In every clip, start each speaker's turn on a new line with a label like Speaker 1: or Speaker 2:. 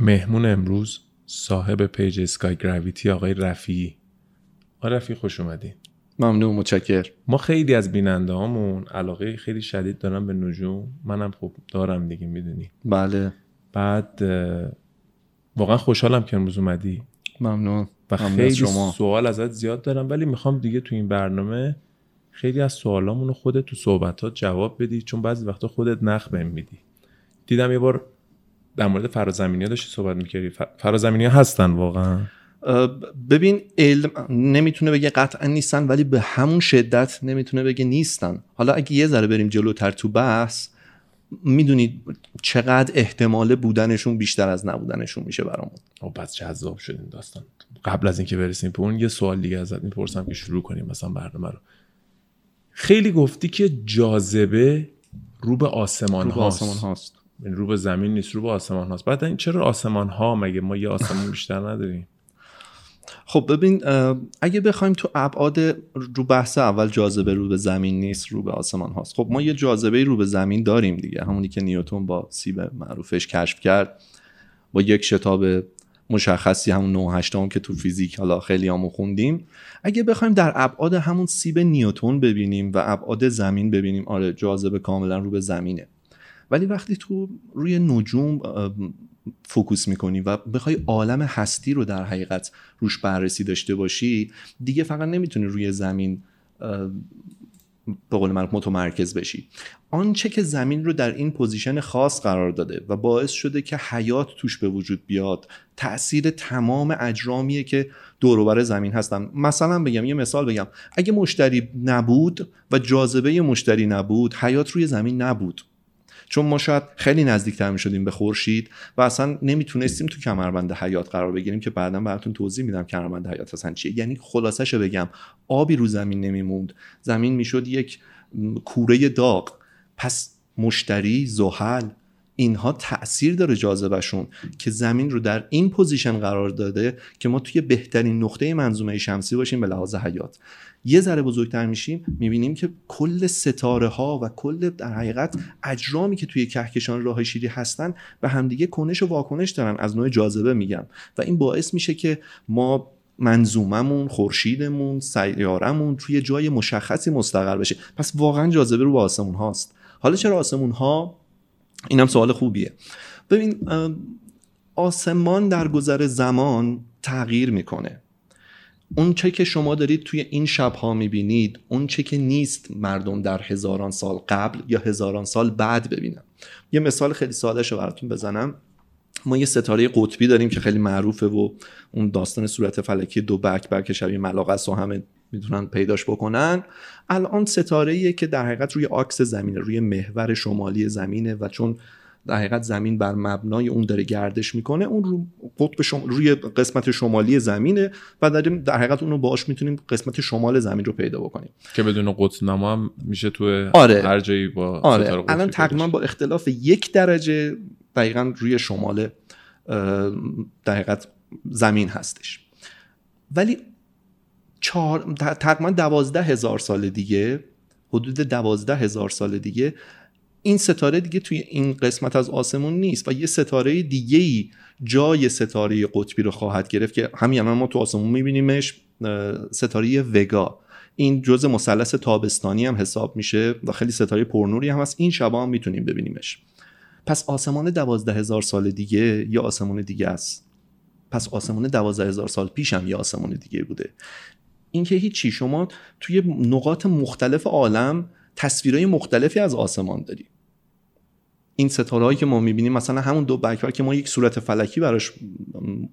Speaker 1: مهمون امروز صاحب پیج اسکای گراویتی آقای رفیعی. آقای رفیعی خوش اومدین
Speaker 2: ممنون متشکر
Speaker 1: ما خیلی از بیننده هامون علاقه خیلی شدید دارن به نجوم. منم خب دارم دیگه می‌دونی.
Speaker 2: بله.
Speaker 1: بعد واقعا خوشحالم که امروز اومدی.
Speaker 2: ممنون.
Speaker 1: و خیلی
Speaker 2: شما.
Speaker 1: سوال ازت زیاد دارم ولی می‌خوام دیگه تو این برنامه خیلی از سوالامونو خودت تو صحبتات جواب بدی چون بعضی وقتا خودت نخ بهم میدی. دیدم یه بار در مورد فرازمینی ها داشتی صحبت می‌کردی؟ فرازمینی ها هستن واقعا.
Speaker 2: ببین علم نمی‌تونه بگه قطعا نیستن ولی به همون شدت نمی‌تونه بگه نیستن. حالا اگه یه ذره بریم جلوتر تو بحث می‌دونید چقدر احتمال بودنشون بیشتر از نبودنشون میشه برامون.
Speaker 1: او بس جذاب شد این داستان. قبل از اینکه برسیم به اون یه سوال دیگه ازت می‌پرسم که شروع کنیم مثلا برنامه رو. خیلی گفتی که جاذبه رو به آسمان
Speaker 2: رو به
Speaker 1: هاست.
Speaker 2: آسمان هاست.
Speaker 1: رو به زمین نیست رو به آسمان هاست. بعد این چرا آسمان ها مگه ما یه آسمان بیشتر نداریم؟
Speaker 2: خب ببین اگه بخوایم تو ابعاد رو بحث اول جاذبه رو به زمین نیست رو به آسمان هاست. خب ما یه جاذبه رو به زمین داریم دیگه. همونی که نیوتون با سیب معروفش کشف کرد با یک شتاب مشخصی همون 9 هشتم که تو فیزیک حالا خیلی همو خوندیم. اگه بخوایم در ابعاد همون سیب نیوتون ببینیم و ابعاد زمین ببینیم آره جاذبه کاملا رو به زمینه. ولی وقتی تو روی نجوم focus می‌کنی و بخوای عالم هستی رو در حقیقت روش بررسی داشته باشی دیگه فقط نمی‌تونی روی زمین به قول معروف متمرکز بشی. آنچه که زمین رو در این position خاص قرار داده و باعث شده که حیات توش به وجود بیاد تاثیر تمام اجرامیه که دور و بر زمین هستن. مثلا بگم یه مثال بگم. اگه مشتری نبود و جاذبه مشتری نبود حیات روی زمین نبود. چون ما شاید خیلی نزدیکتر می شدیم به خورشید و اصلا نمی‌تونستیم تو کمربند حیات قرار بگیریم که بعدا براتون توضیح میدم کمربند حیات اصلا چیه. یعنی خلاصش رو بگم آبی رو زمین نمیموند. زمین می‌شد یک کوره داغ پس مشتری زحل اینها تاثیر داره جاذبهشون که زمین رو در این position قرار داده که ما توی بهترین نقطه منظومه شمسی باشیم به لحاظ حیات. یه ذره بزرگتر میشیم می‌بینیم که کل ستاره ها و کل در حقیقت اجرامی که توی کهکشان راه شیری هستن به همدیگه کنش و واکنش دارن از نوع جاذبه میگم و این باعث میشه که ما منظوممون خورشیدمون سیارمون توی جای مشخصی مستقر بشه. پس واقعا جاذبه رو به آسمون هاست حالا چرا آسمون ها اینم سوال خوبیه. ببین آسمان در گذر زمان تغییر می‌کنه. اون چه که شما دارید توی این شبها می‌بینید اون چه که نیست مردم در هزاران سال قبل یا هزاران سال بعد ببینن. یه مثال خیلی ساده رو براتون بزنم. ما یه ستاره قطبی داریم که خیلی معروفه و اون داستان صورت فلکی دو بک بک شبیه ملاقه و همه می‌تونن پیداش بکنن الان ستاره ایه که در حقیقت روی آکس زمینه روی محور شمالی زمینه و چون در حقیقت زمین بر مبنای اون داره گردش می‌کنه اون رو قطب شم... روی قسمت شمالی زمینه و داریم در حقیقت اون رو باهاش می‌تونیم قسمت شمال زمین رو پیدا بکنیم
Speaker 1: که بدون قطب نما هم میشه تو
Speaker 2: آره.
Speaker 1: هر جایی با
Speaker 2: آره الان. تقریبا با اختلاف یک درجه دقیقا روی شمال حقیقت زمین هستش ولی چهار ت- تقریبا دوازده هزار سال دیگه حدود دوازده هزار سال دیگه این ستاره دیگه توی این قسمت از آسمون نیست و یه ستاره دیگه ای جای ستاره قطبی رو خواهد گرفت که همین الان ما تو آسمون میبینیمش ستاره وگا. این جزء مثلث تابستانی هم حساب میشه و خیلی ستاره پرنوری هم هست. این شبا هم می‌تونیم ببینیمش. پس آسمان دوازده هزار سال دیگه یا آسمان دیگه است. پس آسمان دوازده هزار سال پیش هم یه آسمان دیگه بوده. این که هیچی شما توی نقاط مختلف عالم تصویرهای مختلفی از آسمان داری. این ستاره که ما می‌بینیم مثلا همون دو بکبر که ما یک صورت فلکی براش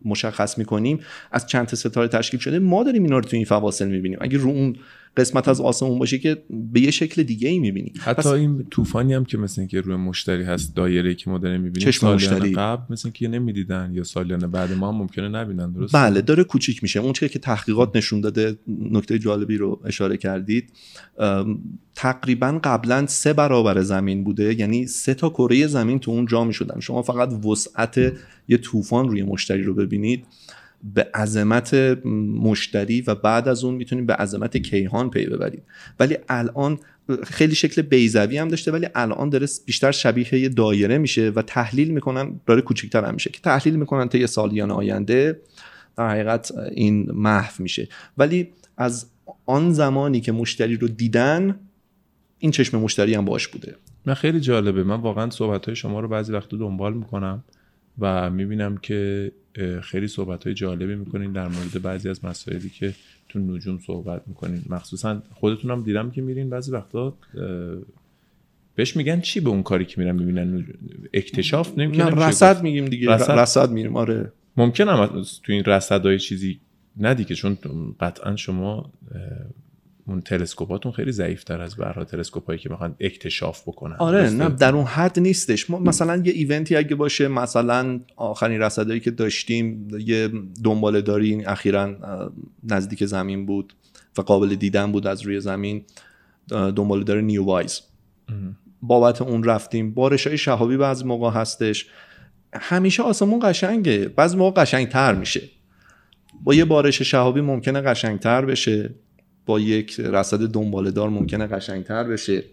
Speaker 2: مشخص می‌کنیم از چند تا ستاره تشکیل شده ما داریم اینا رو تو این فواصل می‌بینیم. اگه رو اون قسمت از آسمون باشه که به یه شکل دیگه ای می‌بینی.
Speaker 1: حتی این طوفانی هم که مثل اینکه روی مشتری هست دایره که ما داریم می‌بینیم
Speaker 2: چشم مشتری.
Speaker 1: قبل مثل اینکه نمی‌دیدن یا سالیان بعد ما هم ممکنه نبینن درست
Speaker 2: بله داره کوچیک میشه. اون چیزی که تحقیقات نشون داده نکته جالبی رو اشاره کردید تقریبا قبلا سه برابر زمین بوده یعنی سه تا کره زمین تو اون جا می‌شدن. شما فقط وسعت یه طوفان روی مشتری رو ببینید. به عظمت مشتری و بعد از اون می‌تونید به عظمت کیهان پی ببرید. ولی الان خیلی شکل بیزوی هم داشته ولی الان داره بیشتر شبیه یه دایره میشه و تحلیل می‌کنن داره کوچیک‌تر هم میشه که تحلیل می‌کنن تا یه سالیان آینده. در حقیقت این محو میشه. ولی از آن زمانی که مشتری رو دیدن این چشم مشتری هم باش بوده.
Speaker 1: من خیلی جالبه. من واقعا صحبت های شما رو بعضی وقتا دنبال می‌کنم و می‌بینم که خیلی صحبت های جالبی می‌کنین در مورد بعضی از مسائلی که تو نجوم صحبت می‌کنین. مخصوصا خودتونم دیدم که میرین بعضی وقتا بهش میگن چی به اون کاری که میرن می‌بینن؟ اکتشاف؟
Speaker 2: نمی‌کنن رصد میگیم دیگه. رصد, رصد میریم آره.
Speaker 1: ممکن هم تو این رصدهای چیزی ندی چون قطعا شما اون تلسکوپاتون خیلی ضعیف تر از برها تلسکوپ هایی که می‌خوان اکتشاف بکنن.
Speaker 2: آره نه در اون حد نیستش. ما مثلا یه ایونتی اگه باشه مثلا آخرین رصدایی که داشتیم یه دنباله داری اخیرا نزدیک زمین بود و قابل دیدن بود از روی زمین دنباله داره نیو وایز. بابت اون رفتیم. بارش های شهابی بعض موقع هستش. همیشه آسمون قشنگه. بعض موقع قشنگتر میشه. با یه بارش شهابی ممکنه قشنگتر بشه. با یک رصد دنباله دار ممکنه قشنگتر بشه.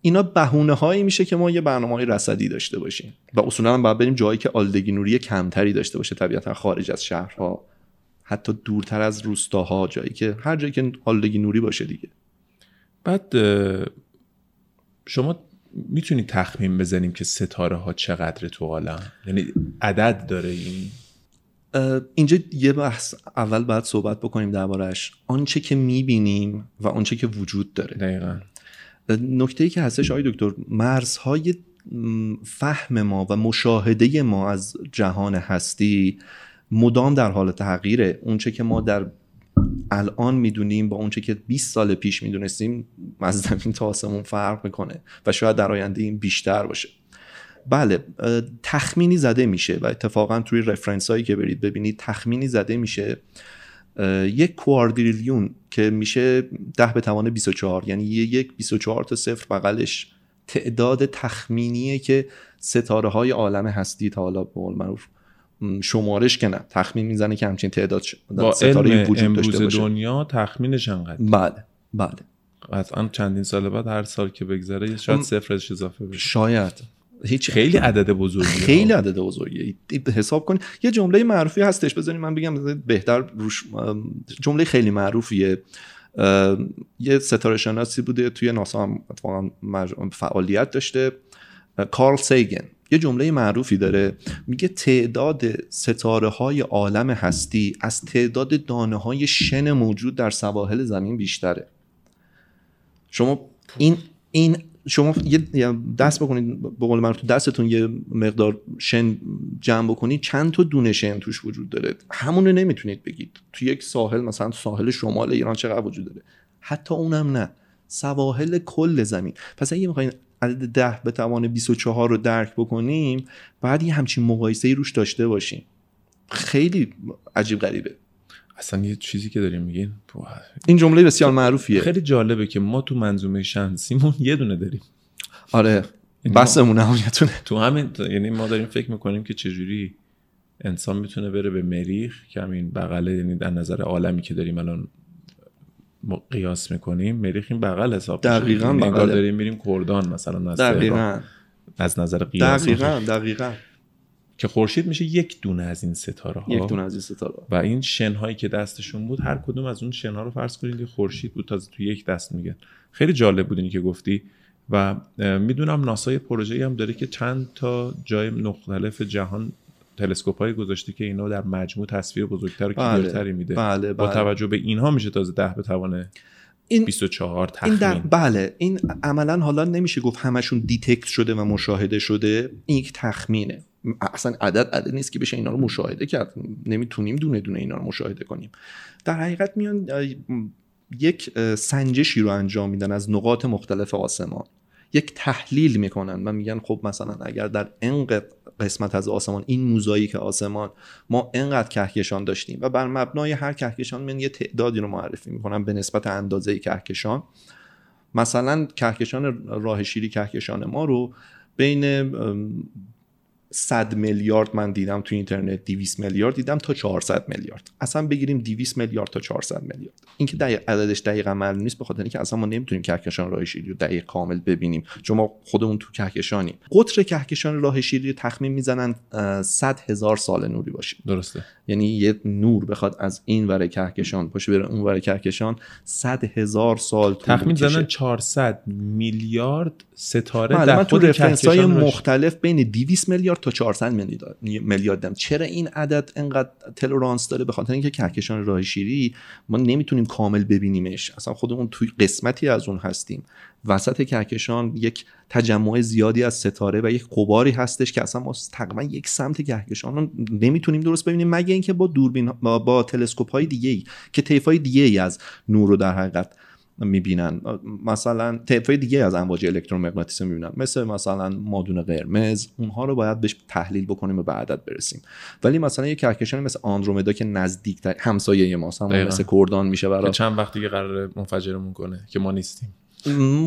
Speaker 2: اینا بهونه هایی میشه که ما یه برنامه های رصدی داشته باشیم. و اصولا هم باید بریم جایی که آلودگی نوری کمتری داشته باشه طبیعتا خارج از شهرها. حتی دورتر از روستاها جایی که هر جایی که آلودگی نوری باشه دیگه.
Speaker 1: بعد شما می‌تونی تخمین بزنیم که ستاره ها چقدر تو عالم؟ یعنی عدد داره این؟
Speaker 2: اینجا یه بحث اول باید صحبت بکنیم دربارهش آنچه که می‌بینیم و آنچه که وجود داره.
Speaker 1: دقیقا.
Speaker 2: نکته ای که هستش آقای دکتر مرزهای فهم ما و مشاهده ما از جهان هستی مدام در حال تغییره اونچه که ما در الان می‌دونیم با اونچه که 20 سال پیش می‌دونستیم از زمین تا آسمون فرق می‌کنه و شاید در آینده این بیشتر باشه. بله تخمینی زده میشه و اتفاقا توی رفرنس هایی که برید ببینید تخمینی زده میشه. یک کواردریلیون که میشه ده به توان 24 یعنی یک 24 تا صفر بغلش تعداد تخمینیه که ستاره های عالم هستی تا حالا به معروف. شمارش که نه تخمین می‌زنه که همچین تعداد
Speaker 1: با ستاره وجود داشته باشه. دنیا تخمینش انقدر
Speaker 2: بله بله.
Speaker 1: قطعا چندین سال بعد هر سال که بگذره شاید صفرش اضافه بشه.
Speaker 2: شاید.
Speaker 1: هیچ خیلی عدد بزرگی
Speaker 2: خیلی عدد بزرگی حساب کن. یه جمله معروفی هستش بذارید من بگم بهتر روش جمله خیلی معروفیه. یه ستاره شناسی بوده توی ناسا هم فعالیت داشته. کارل سیگن. یه جمله معروفی داره. میگه تعداد ستاره های عالم هستی از تعداد دانه های شن موجود در سواحل زمین بیشتره. شما این این شما یه دست بکنید به قول من تو دستتون یه مقدار شن جمع بکنید چند تا دونه شن توش وجود داره؟ همون رو نمی‌تونید بگید. تو یک ساحل مثلا ساحل شمال ایران چقدر وجود داره؟ حتی اونم نه. سواحل کل زمین. پس اگه می‌خواین عدد ده به توان 24 رو درک بکنیم باید یه همچین مقایسه روش داشته باشیم خیلی عجیب غریبه.
Speaker 1: اصلا یه چیزی که داریم میگین
Speaker 2: این جمله بسیار معروفیه.
Speaker 1: خیلی جالبه که ما تو منظومه شمسیمون یه دونه داریم.
Speaker 2: آره بسمون نهایتونه
Speaker 1: تو همین یعنی ما داریم فکر می‌کنیم که چجوری انسان می‌تونه بره به مریخ که همین بغله یعنی در نظر عالمی که داریم الان قیاس می‌کنیم مریخ این بغل حساب
Speaker 2: دقیقاً
Speaker 1: یعنی بغل داریم میریم کردان مثلا از
Speaker 2: دقیقاً.
Speaker 1: از نظر قیاس.
Speaker 2: دقیقاً دقیقاً.
Speaker 1: که خورشید میشه یک دونه از این ستاره ها
Speaker 2: یک دونه از این ستاره.
Speaker 1: و این شن هایی که دستشون بود هر کدوم از اون شن ها رو فرض کنید که خورشید بود تازه تو یک دست میگه. خیلی جالب بود اینی که گفتی. و می‌دونم ناسا یه پروژه هم داره که چند تا جای مختلف جهان تلسکوپ های گذاشته که اینا در مجموع تصویر بزرگتر و
Speaker 2: بله.
Speaker 1: میده.
Speaker 2: بله،
Speaker 1: با
Speaker 2: بله.
Speaker 1: توجه به اینها میشه تازه ده به توان این 24 تخمین
Speaker 2: این در بله این عملا حالا نمیشه گفت همشون دیتکت شده و مشاهده شده این یک تخمینه. اصلا عدد عدد نیست که بشه اینا رو مشاهده کرد. نمی‌تونیم دونه دونه اینا رو مشاهده کنیم. در حقیقت میان یک سنجشی رو انجام میدن از نقاط مختلف آسمان. یک تحلیل می‌کنن و میگن خب مثلا اگر در انقدر قسمت از آسمان این موزاییک آسمان ما انقدر کهکشان داشتیم و بر مبنای هر کهکشان من یه تعدادی رو معرفی می‌کنم به نسبت اندازه کهکشان. مثلا کهکشان راه شیری کهکشان ما رو بین 100 میلیارد من دیدم تو اینترنت 200 میلیارد دیدم تا 400 میلیارد. اصلا بگیریم 200 میلیارد تا 400 میلیارد. اینکه دقیق عددش دقیقا معلوم نیست به خاطر اینکه اصلا ما نمی‌تونیم کهکشان راه شیری رو دقیق کامل ببینیم. چون ما خودمون تو کهکشانیم. قطر کهکشان راه شیری تخمین می‌زنن 100 هزار سال نوری باشه
Speaker 1: درسته.
Speaker 2: یعنی یه نور بخواد از این ور کهکشان پاشه بره اون ور کهکشان 100 هزار سال طول
Speaker 1: تخمین. زدن 400 میلیارد ستاره در
Speaker 2: تو
Speaker 1: خود
Speaker 2: رفرنس های
Speaker 1: کهکشان راه-
Speaker 2: مختلف بین 200 میلیارد تا 400 میلیارد چرا این عدد انقدر تلرانس داره؟ به خاطر اینکه کهکشان راه شیری ما نمی‌تونیم کامل ببینیمش. اصلا خودمون توی قسمتی از اون هستیم. وسط کهکشان یک تجمع زیادی از ستاره و یک قباری هستش که اصلا ما تقریبا یک سمت کهکشان رو نمی‌تونیم درست ببینیم. مگه اینکه با دوربین با, با تلسکوپ های دیگه ای که طیف های دیگه ای از نور رو در حقیقت می‌بینن. مثلا طیف های دیگه از امواج الکترومغناطیسی می‌بینن مثل مثلا مادون قرمز اونها رو باید بهش تحلیل بکنیم و به عدد برسیم. ولی مثلا یک کهکشان مثل آندرومدا که نزدیک همسایه ماست
Speaker 1: دقیقاً.
Speaker 2: مثل کردان میشه برای
Speaker 1: چند وقت دیگه قرار منفجرمون کنه که ما نیستیم.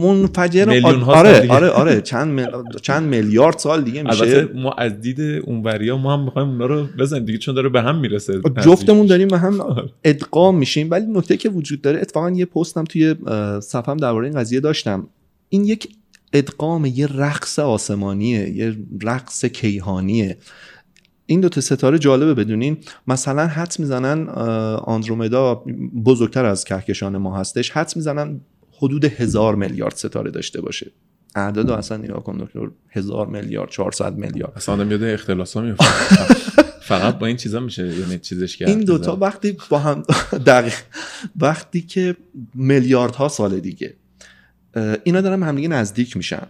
Speaker 2: منفجر
Speaker 1: میلیون ها سال
Speaker 2: آره. آره آره چند مل... چند میلیارد سال دیگه میشه.
Speaker 1: البته ما از دید اونوریا ما هم می‌خوایم اونا رو بزنیم دیگه چون داره به هم می‌رسه
Speaker 2: جفتمون داریم به هم ادغام میشیم. ولی نکته که وجود داره اتفاقا یه پستم توی اه، صفحم درباره این قضیه داشتم. این یک ادغام یه رقص آسمانیه یه رقص کیهانیه. این دو تا ستاره جالبه بدونین. مثلا حدس می‌زنن آندرومدا بزرگتر از کهکشان ما هستش. حدس می‌زنن حدود هزار میلیارد ستاره داشته باشه. اعداد اصلا نگاه کن دکتر هزار میلیارد 400 میلیارد.
Speaker 1: اصلا آدم یاد اختلاس ها میفته فقط با این چیزا میشه یعنی چیزش کرد
Speaker 2: این دوتا وقتی با هم دقیق. وقتی که میلیاردها سال دیگه اینا دارن به هم دیگه نزدیک میشن.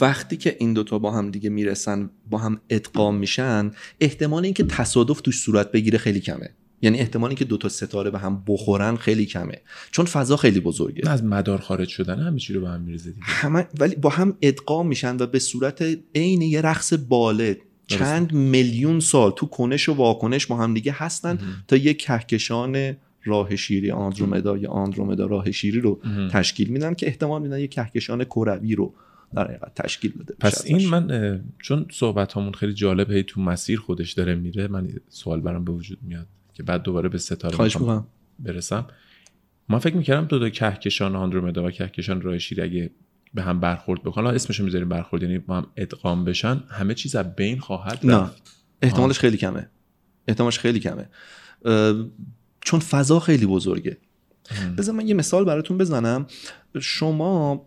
Speaker 2: وقتی که این دوتا با هم دیگه می‌رسن با هم ادغام میشن احتمال اینکه تصادف توش صورت بگیره خیلی کمه. یعنی احتمال اینکه دوتا ستاره به هم بخورن خیلی کمه. چون فضا خیلی بزرگه.
Speaker 1: از مدار خارج شدن همه چی رو به هم میریزه دیگه.
Speaker 2: همه ولی با هم ادغام میشن و به صورت عین یه رقص باله چند میلیون سال تو کنش و واکنش با هم دیگه هستن تا یک کهکشان راه شیری آندرومدا یا آندرومدا راه شیری رو تشکیل میدن که احتمال میدن یک کهکشان کروی رو در حقیقت تشکیل بده.
Speaker 1: پس این. من چون صحبت همون خیلی جالب هی تو مسیر خودش داره میره من یه سوال برام به وجود میاد. که بعد دوباره به ستاره
Speaker 2: خواهش
Speaker 1: برسم. من فکر می‌کردم دو تا کهکشان آندرومدا و کهکشان راه شیری اگه به هم برخورد بکنن حالا اسمشو می‌ذاریم برخورد یعنی با هم ادغام بشن همه چیز از بین خواهد
Speaker 2: نه.
Speaker 1: رفت.
Speaker 2: احتمالش خیلی کمه. احتمالش خیلی کمه. چون فضا خیلی بزرگه. بذار من یه مثال براتون بزنم. شما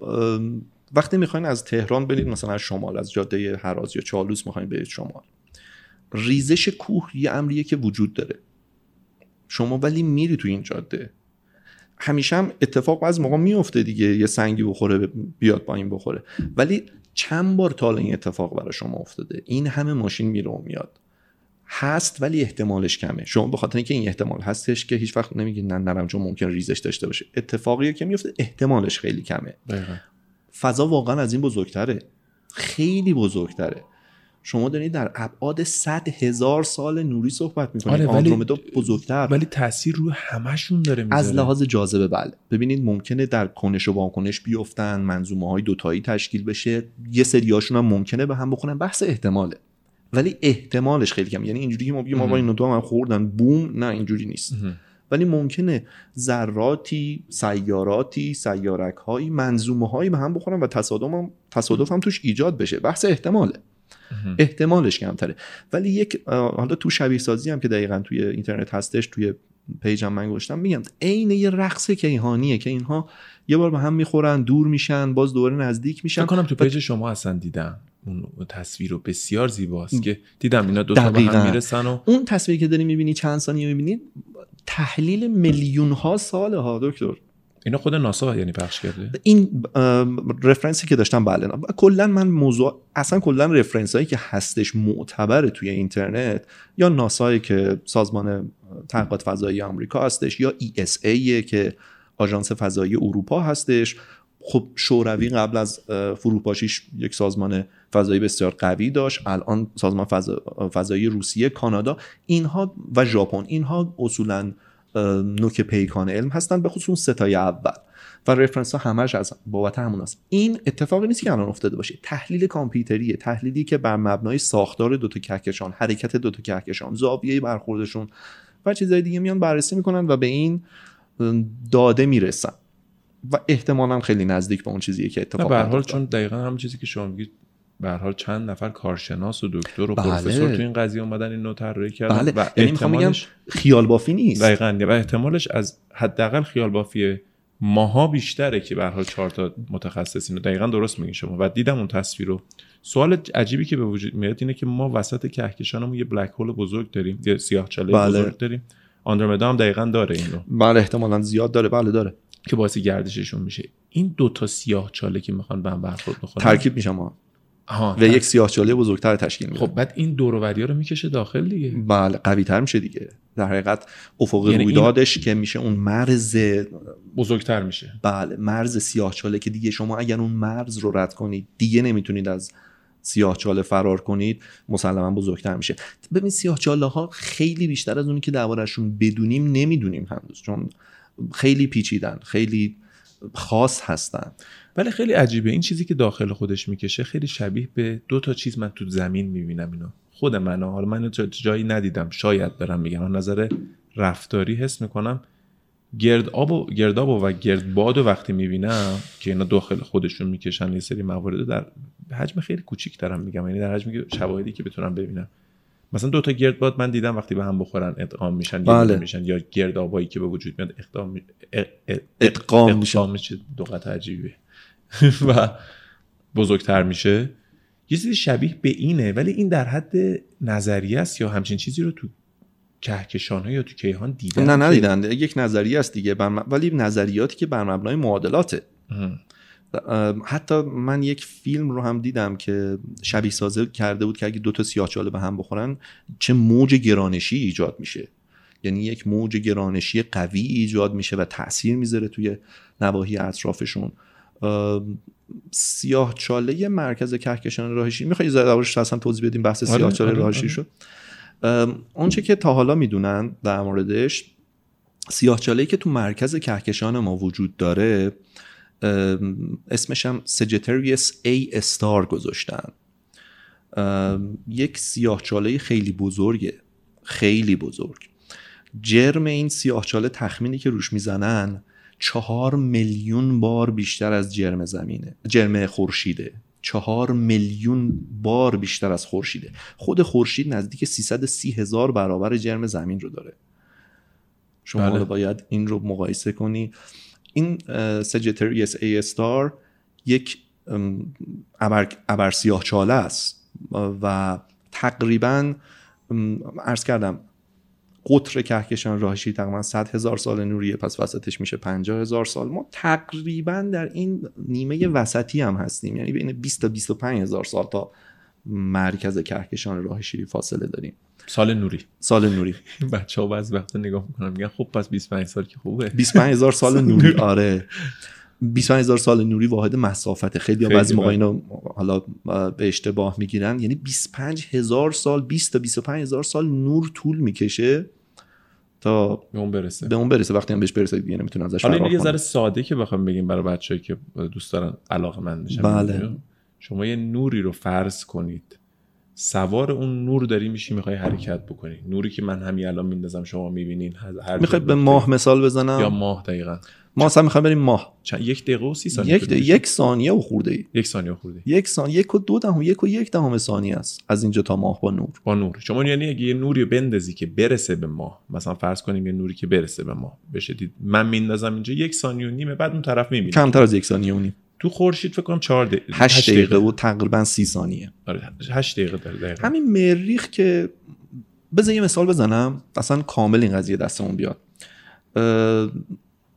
Speaker 2: وقتی می‌خواین از تهران برید مثلا از شمال از جاده هراز یا چالوس می‌خواین برید شمال ریزش کوه یه امریه که وجود داره. شما ولی میری تو این جاده. همیشه هم اتفاق از موقع میفته دیگه یه سنگی بخوره بیاد پایین بخوره. ولی چند بار تا این اتفاق برای شما افتاده؟ این همه ماشین میره و میاد. هست ولی احتمالش کمه. شما به خاطر اینکه این احتمال هستش که هیچ وقت نمیگید نه نرم چون ممکن ریزش داشته باشه. اتفاقیه که میفته احتمالش خیلی کمه.
Speaker 1: دقیقاً.
Speaker 2: فضا واقعا از این بزرگتره. خیلی بزرگتره. شما دارید در ابعاد 100 هزار سال نوری صحبت می‌کنید
Speaker 1: آره، ولی-
Speaker 2: آندرومدا بزرگتر.
Speaker 1: ولی تاثیر روی همشون داره می‌ذاره.
Speaker 2: از لحاظ جاذبه بله. ببینید ممکنه در کنش و واکنش بیفتن منظومه های دوتایی تشکیل بشه. یه سریاشون هم ممکنه به هم بخونن بحث احتماله. ولی احتمالش خیلی کم یعنی اینجوری که ما بگیم آقا این دو هم خوردن بوم نه اینجوری نیست. ولی ممکنه ذراتی سیاراتی سیارک هایی منظومه هایی به هم بخورن و تصادف هم, تصادف هم توش ایجاد بشه. بحث احتماله. احتمالش کمتره. ولی یک حالا تو شبیه سازی هم که دقیقا توی اینترنت هستش توی پیجم من گذاشتم میگم عین یه رقص کیهانیه که اینها یه بار به هم می‌خورن دور میشن باز دوباره نزدیک میشن.
Speaker 1: کنم تو page شما اصلا دیدم اون تصویر رو بسیار زیباست که دیدم اینا دو تا به. هم می‌رسن و
Speaker 2: اون تصویری که داری می‌بینی چند ثانیه می‌بینی تحلیل میلیون ها ساله ها دکتر.
Speaker 1: اینا خود ناسا یعنی پخش کرده؟
Speaker 2: این reference ی که داشتم بله. کلا من موضوع اصلا کلا reference هایی که هستش معتبر توی اینترنت یا ناسایی که سازمان تحقیقات فضایی آمریکا هستش یا ESA که آژانس فضایی اروپا هستش. خب شوروی قبل از فروپاشیش یک سازمان فضایی بسیار قوی داشت. الان سازمان فضا- فضایی روسیه کانادا. اینها و ژاپن. اینها اصولا نوک پیکان علم هستن به خصوص ستای اول. و رفرنس ها همش از بابت همون است. این اتفاقی نیست که الان افتاده باشه. تحلیل کامپیوتریه. تحلیلی که بر مبنای ساختار دو تا کهکشان حرکت دو تا کهکشان زاویه برخوردشون و چیزهای دیگه میان بررسی می‌کنن و به این داده می‌رسن. و احتمالا خیلی نزدیک به اون چیزیه که اتفاق
Speaker 1: به حال چون دقیقا هم چیزی که شما میگید به حال چند نفر کارشناس و دکتر و
Speaker 2: بله.
Speaker 1: پروفسور تو این قضیه اومدن این نو طراحی کردن
Speaker 2: بله.
Speaker 1: و
Speaker 2: یعنی
Speaker 1: احتمالش
Speaker 2: خیال بافی نیست.
Speaker 1: دقیقاً. و احتمالش از حداقل خیال بافی ماها بیشتره که به حال چهار تا متخصصین دقیقا درست میگین شما. و دیدم اون تصویر رو. سوال عجیبی که به وجود میاد اینه که ما وسط کهکشانمون یه بلک هول بزرگ داریم یه سیاهچاله
Speaker 2: بله.
Speaker 1: بزرگ داریم. آندرومدا هم دقیقا داره اینو.
Speaker 2: بله احتمالا زیاد داره. بله داره.
Speaker 1: که باعث گردششون میشه. این دو تا سیاهچاله که می‌خوان به هم برخورد بکنن
Speaker 2: ترکیب میشه ما.
Speaker 1: آها،
Speaker 2: و یک سیاهچاله بزرگتر تشکیل میده
Speaker 1: خب بعد این دور و رو می‌کشه داخل دیگه.
Speaker 2: بله قوی تر میشه دیگه. در حقیقت افق
Speaker 1: یعنی این-
Speaker 2: رویدادش که میشه اون مرز
Speaker 1: بزرگتر میشه.
Speaker 2: بله مرز سیاهچاله که دیگه شما اگر اون مرز رو رد کنید دیگه نمی‌تونید از سیاهچاله فرار کنید مسلما بزرگتر میشه. ببین سیاهچاله ها خیلی بیشتر از اونی که دربارهشون بدونیم نمی‌دونیم هنوز چون خیلی پیچیدن خیلی خاص هستن.
Speaker 1: ولی خیلی عجیبه. این چیزی که داخل خودش می‌کشه خیلی شبیه به دو تا چیز من تو زمین می‌بینم اینو. خود من حالا من جایی ندیدم. شاید برم میگم از نظر رفتاری حس می‌کنم. گرد آب و گرداب و گرد باد و وقتی می‌بینم که اینا داخل خودشون می‌کشن یه سری موارد در حجم خیلی کوچیک دارم میگم. یعنی در حجم که شواهدی که بتونم ببینم. مثلا دو تا گرد باد من دیدم وقتی به هم بخورن ادغام میشن یا
Speaker 2: بله.
Speaker 1: میشن. یا گردابایی که به وجود میاد اقدام می... ا- ا-
Speaker 2: ادغام میشه.
Speaker 1: لغت عجیبه و بزرگتر میشه. یه چیزی شبیه به اینه ولی این در حد نظریه است یا همچین چیزی رو تو کهکشان یا تو کیهان دیدن
Speaker 2: نه ندیدن. یک نظریه است دیگه. بر م- ولی نظریاتی که بر مبنای معادلاته. حتی من یک فیلم رو هم دیدم که شبیه سازه کرده بود که اگه دو تا سیاهچاله به هم بخورن چه موج گرانشی ایجاد میشه. یعنی یک موج گرانشی قوی ایجاد میشه و تاثیر می‌ذاره توی نواحی اطرافشون. ام، سیاهچاله مرکز کهکشان راهشی. می‌خوای دربارش اصلا توضیح بدیم بحث
Speaker 1: آره،
Speaker 2: سیاهچاله
Speaker 1: آره،
Speaker 2: راهشی
Speaker 1: آره.
Speaker 2: شد اونچه که تا حالا می‌دونن در موردش سیاهچاله که تو مرکز کهکشان ما وجود داره اسمش هم سجتریوس A استار گذاشتن. یک سیاهچاله خیلی بزرگه. خیلی بزرگ. جرم این سیاهچاله تخمینی که روش می‌زنن چهار میلیون بار بیشتر از جرم زمینه جرم خورشیده. چهار میلیون بار بیشتر از خورشیده. خود خورشید نزدیک 330 هزار برابر جرم زمین رو داره. شما
Speaker 1: بله.
Speaker 2: باید این رو مقایسه کنی. این سجتریس ای استار یک ابر, ابر سیاه چاله است و تقریبا عرض کردم قطر کهکشان راهشی تقریبا 100 هزار سال نوریه پس وسطش میشه 50 هزار سال. ما تقریبا در این نیمه وسطی هم هستیم یعنی بین 20 تا 25 هزار سال تا مرکز کهکشان راه شیری فاصله داریم.
Speaker 1: سال نوری.
Speaker 2: سال نوری.
Speaker 1: بچه ها بعضی وقتا نگاه می‌کنن میگن خب پس 25 سال که خوبه.
Speaker 2: 25 هزار سال نوری. آره. 25 هزار سال نوری واحد مسافته. خیلی
Speaker 1: خیلی
Speaker 2: بعضی موقع
Speaker 1: بله.
Speaker 2: اینو حالا به اشتباه می‌گیرن. یعنی 25 هزار سال 20 تا 25 هزار سال نور طول می‌کشه تا
Speaker 1: به اون برسه.
Speaker 2: به اون برسه. وقتی هم بهش برسه دیگه نمی‌تونه ازش
Speaker 1: حالا یه. ذره ساده که بخوام بگیم برای بچه‌ای که دوست دارن علاقه من بشن.
Speaker 2: بله.
Speaker 1: شما یه نوری رو فرض کنید. سوار اون نور داری میشی می‌خوای حرکت بکنی. نوری که من همین الان میندازم شما می‌بینین هر
Speaker 2: می‌خوای به ماه مثال بزنم؟
Speaker 1: یا ماه دقیقا.
Speaker 2: ما اصلا می‌خوایم بریم ماه.
Speaker 1: چند یک دقیقه و سی ثانیه
Speaker 2: یک. یک ثانیه و خورده ای
Speaker 1: یک ثانیه خورده
Speaker 2: یک ثانیه یک و دو دهم یک و یک دهم ثانیه است. از اینجا تا ماه با نور.
Speaker 1: با نور. شما یعنی اگه یه نوری بندازی که برسه به ماه مثلا فرض کنیم یه نوری که برسه به ماه بشه دید. من میندازم اینجا یک ثانیه و نیمه بعد اون طرف می‌بینی.
Speaker 2: کمتر از یک ثانیه و نیم.
Speaker 1: تو خورشید فکر کنم 4 دقیقه
Speaker 2: هشت دقیقه و تقریبا سی ثانیه.
Speaker 1: آره 8 دقیقه داره دقیقا.
Speaker 2: همین مریخ که بذار یه مثال بزنم. اصلا کامل این قضیه دستمون بیاد.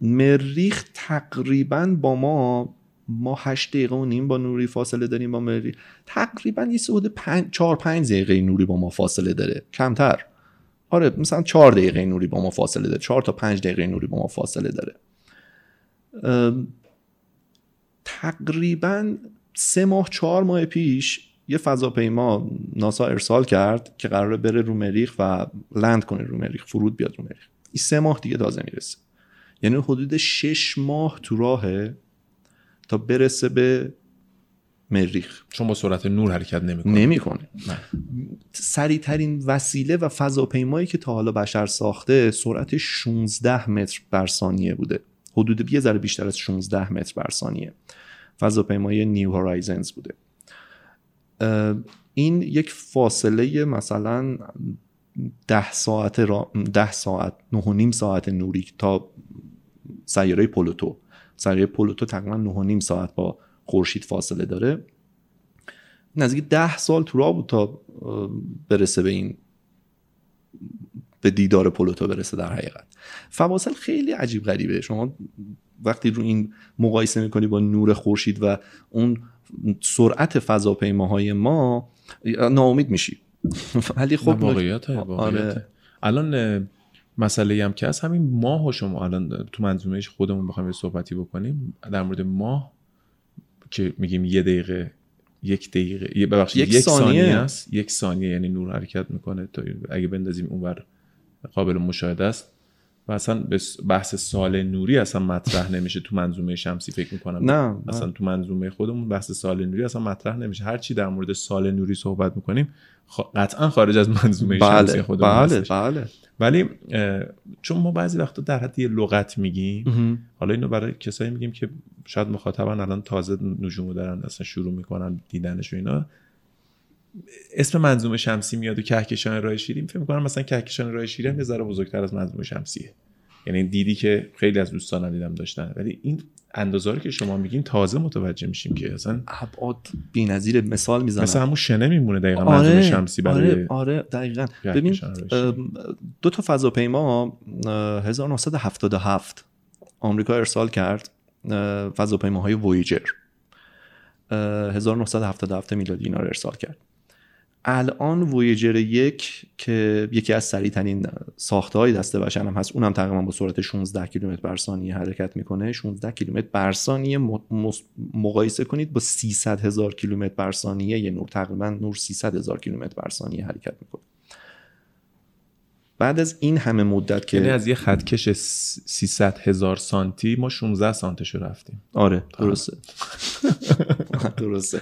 Speaker 2: مریخ تقریبا با ما ما هشت دقیقه و نیم با نوری فاصله داریم با مریخ. تقریبا یه حدود پنج چهار پنج دقیقه نوری با ما فاصله داره. کمتر. آره مثلا چهار دقیقه نوری با ما فاصله داره. چهار تا پنج دقیقه نوری با ما فاصله داره. تقریبا سه ماه چهار ماه پیش یه فضاپیما ناسا ارسال کرد که قراره بره رو مریخ و لند کنه رو مریخ فرود بیاد رو مریخ. این سه ماه دیگه تازه می‌رسه. یعنی حدود شش ماه تو راهه تا برسه به مریخ.
Speaker 1: چون با سرعت نور حرکت نمی‌کنه.
Speaker 2: نمی‌کنه. سریع ترین وسیله و فضاپیمایی که تا حالا بشر ساخته سرعت 16 متر بر ثانیه بوده. حدود یه ذره بیشتر از 16 متر بر ثانیه. فضاپیمای نیو هورایزنز بوده. این یک فاصله مثلا ده ساعت را ده ساعت نه و نیم ساعت نوری تا سیاره پلوتو سیاره پلوتو تقریبا نه و نیم ساعت با خورشید فاصله داره. نزدیک ده سال تو راه بود تا برسه به این به دیدار پلوتو برسه در حقیقت. فواصل خیلی عجیب غریبه. شما وقتی رو این مقایسه می‌کنی با نور خورشید و اون سرعت فضاپیماهای ما ناامید میشی.
Speaker 1: ولی خب واقعیت آره. الان مسئله هم که از همین ماه و شما الان تو منظومه خودمون بخوایم صحبتی بکنیم. در مورد ماه که میگیم یه دقیقه یک دقیقه ببخشید یک, یک ثانیه. است یک ثانیه یعنی نور حرکت می‌کنه. تا اگه بندازیم اونور قابل مشاهده است. و اصلا بحث سال نوری اصلا مطرح نمیشه. تو منظومه شمسی فکر می‌کنم.
Speaker 2: نه
Speaker 1: اصلا تو منظومه خودمون بحث سال نوری اصلا مطرح نمیشه. هر چی در مورد سال نوری صحبت می‌کنیم قطعا خارج از منظومه
Speaker 2: بله،
Speaker 1: شمسی خودمون
Speaker 2: بله بله.
Speaker 1: ولی چون ما بعضی وقتا در حد یه لغت میگیم حالا اینو برای کسایی میگیم که شاید مخاطبن الان تازه نجومو دارن اصلا شروع می‌کنن دیدنش و اینا. اسم منظومه شمسی میاد و کهکشان راه شیری فکر می‌کنم مثلا کهکشان راه شیری هم یه بزرگتر از منظومه شمسیه. یعنی دیدی که خیلی از دوستانم دیدم داشتن. ولی این اندازه که شما میگین تازه متوجه میشیم که اصلا
Speaker 2: ابعاد بی‌نظیر مثال می‌زنم
Speaker 1: مثلا همون شنه میمونه دقیقا آره، منظومه شمسی برای
Speaker 2: آره, آره دقیقا. ببین دو تا فضاپیما 1977 آمریکا ارسال کرد فضاپیماهای وویجر 1977 میلادی اینا رو ارسال کرد. الان وویجر یک که یکی از سریعترین ساخته های دسته بشر هم هست. اونم تقریبا با سرعت 16 کیلومتر بر ثانیه حرکت می‌کنه. 16 کیلومتر بر ثانیه مقایسه کنید با 300 هزار کیلومتر بر ثانیه یه نور تقریبا نور 300 هزار کیلومتر بر ثانیه حرکت می‌کنه. بعد از این همه مدت که
Speaker 1: یعنی از یه خطکش 300 هزار سانتی ما 16 سانتش رو رفتیم.
Speaker 2: آره درسته. درسته.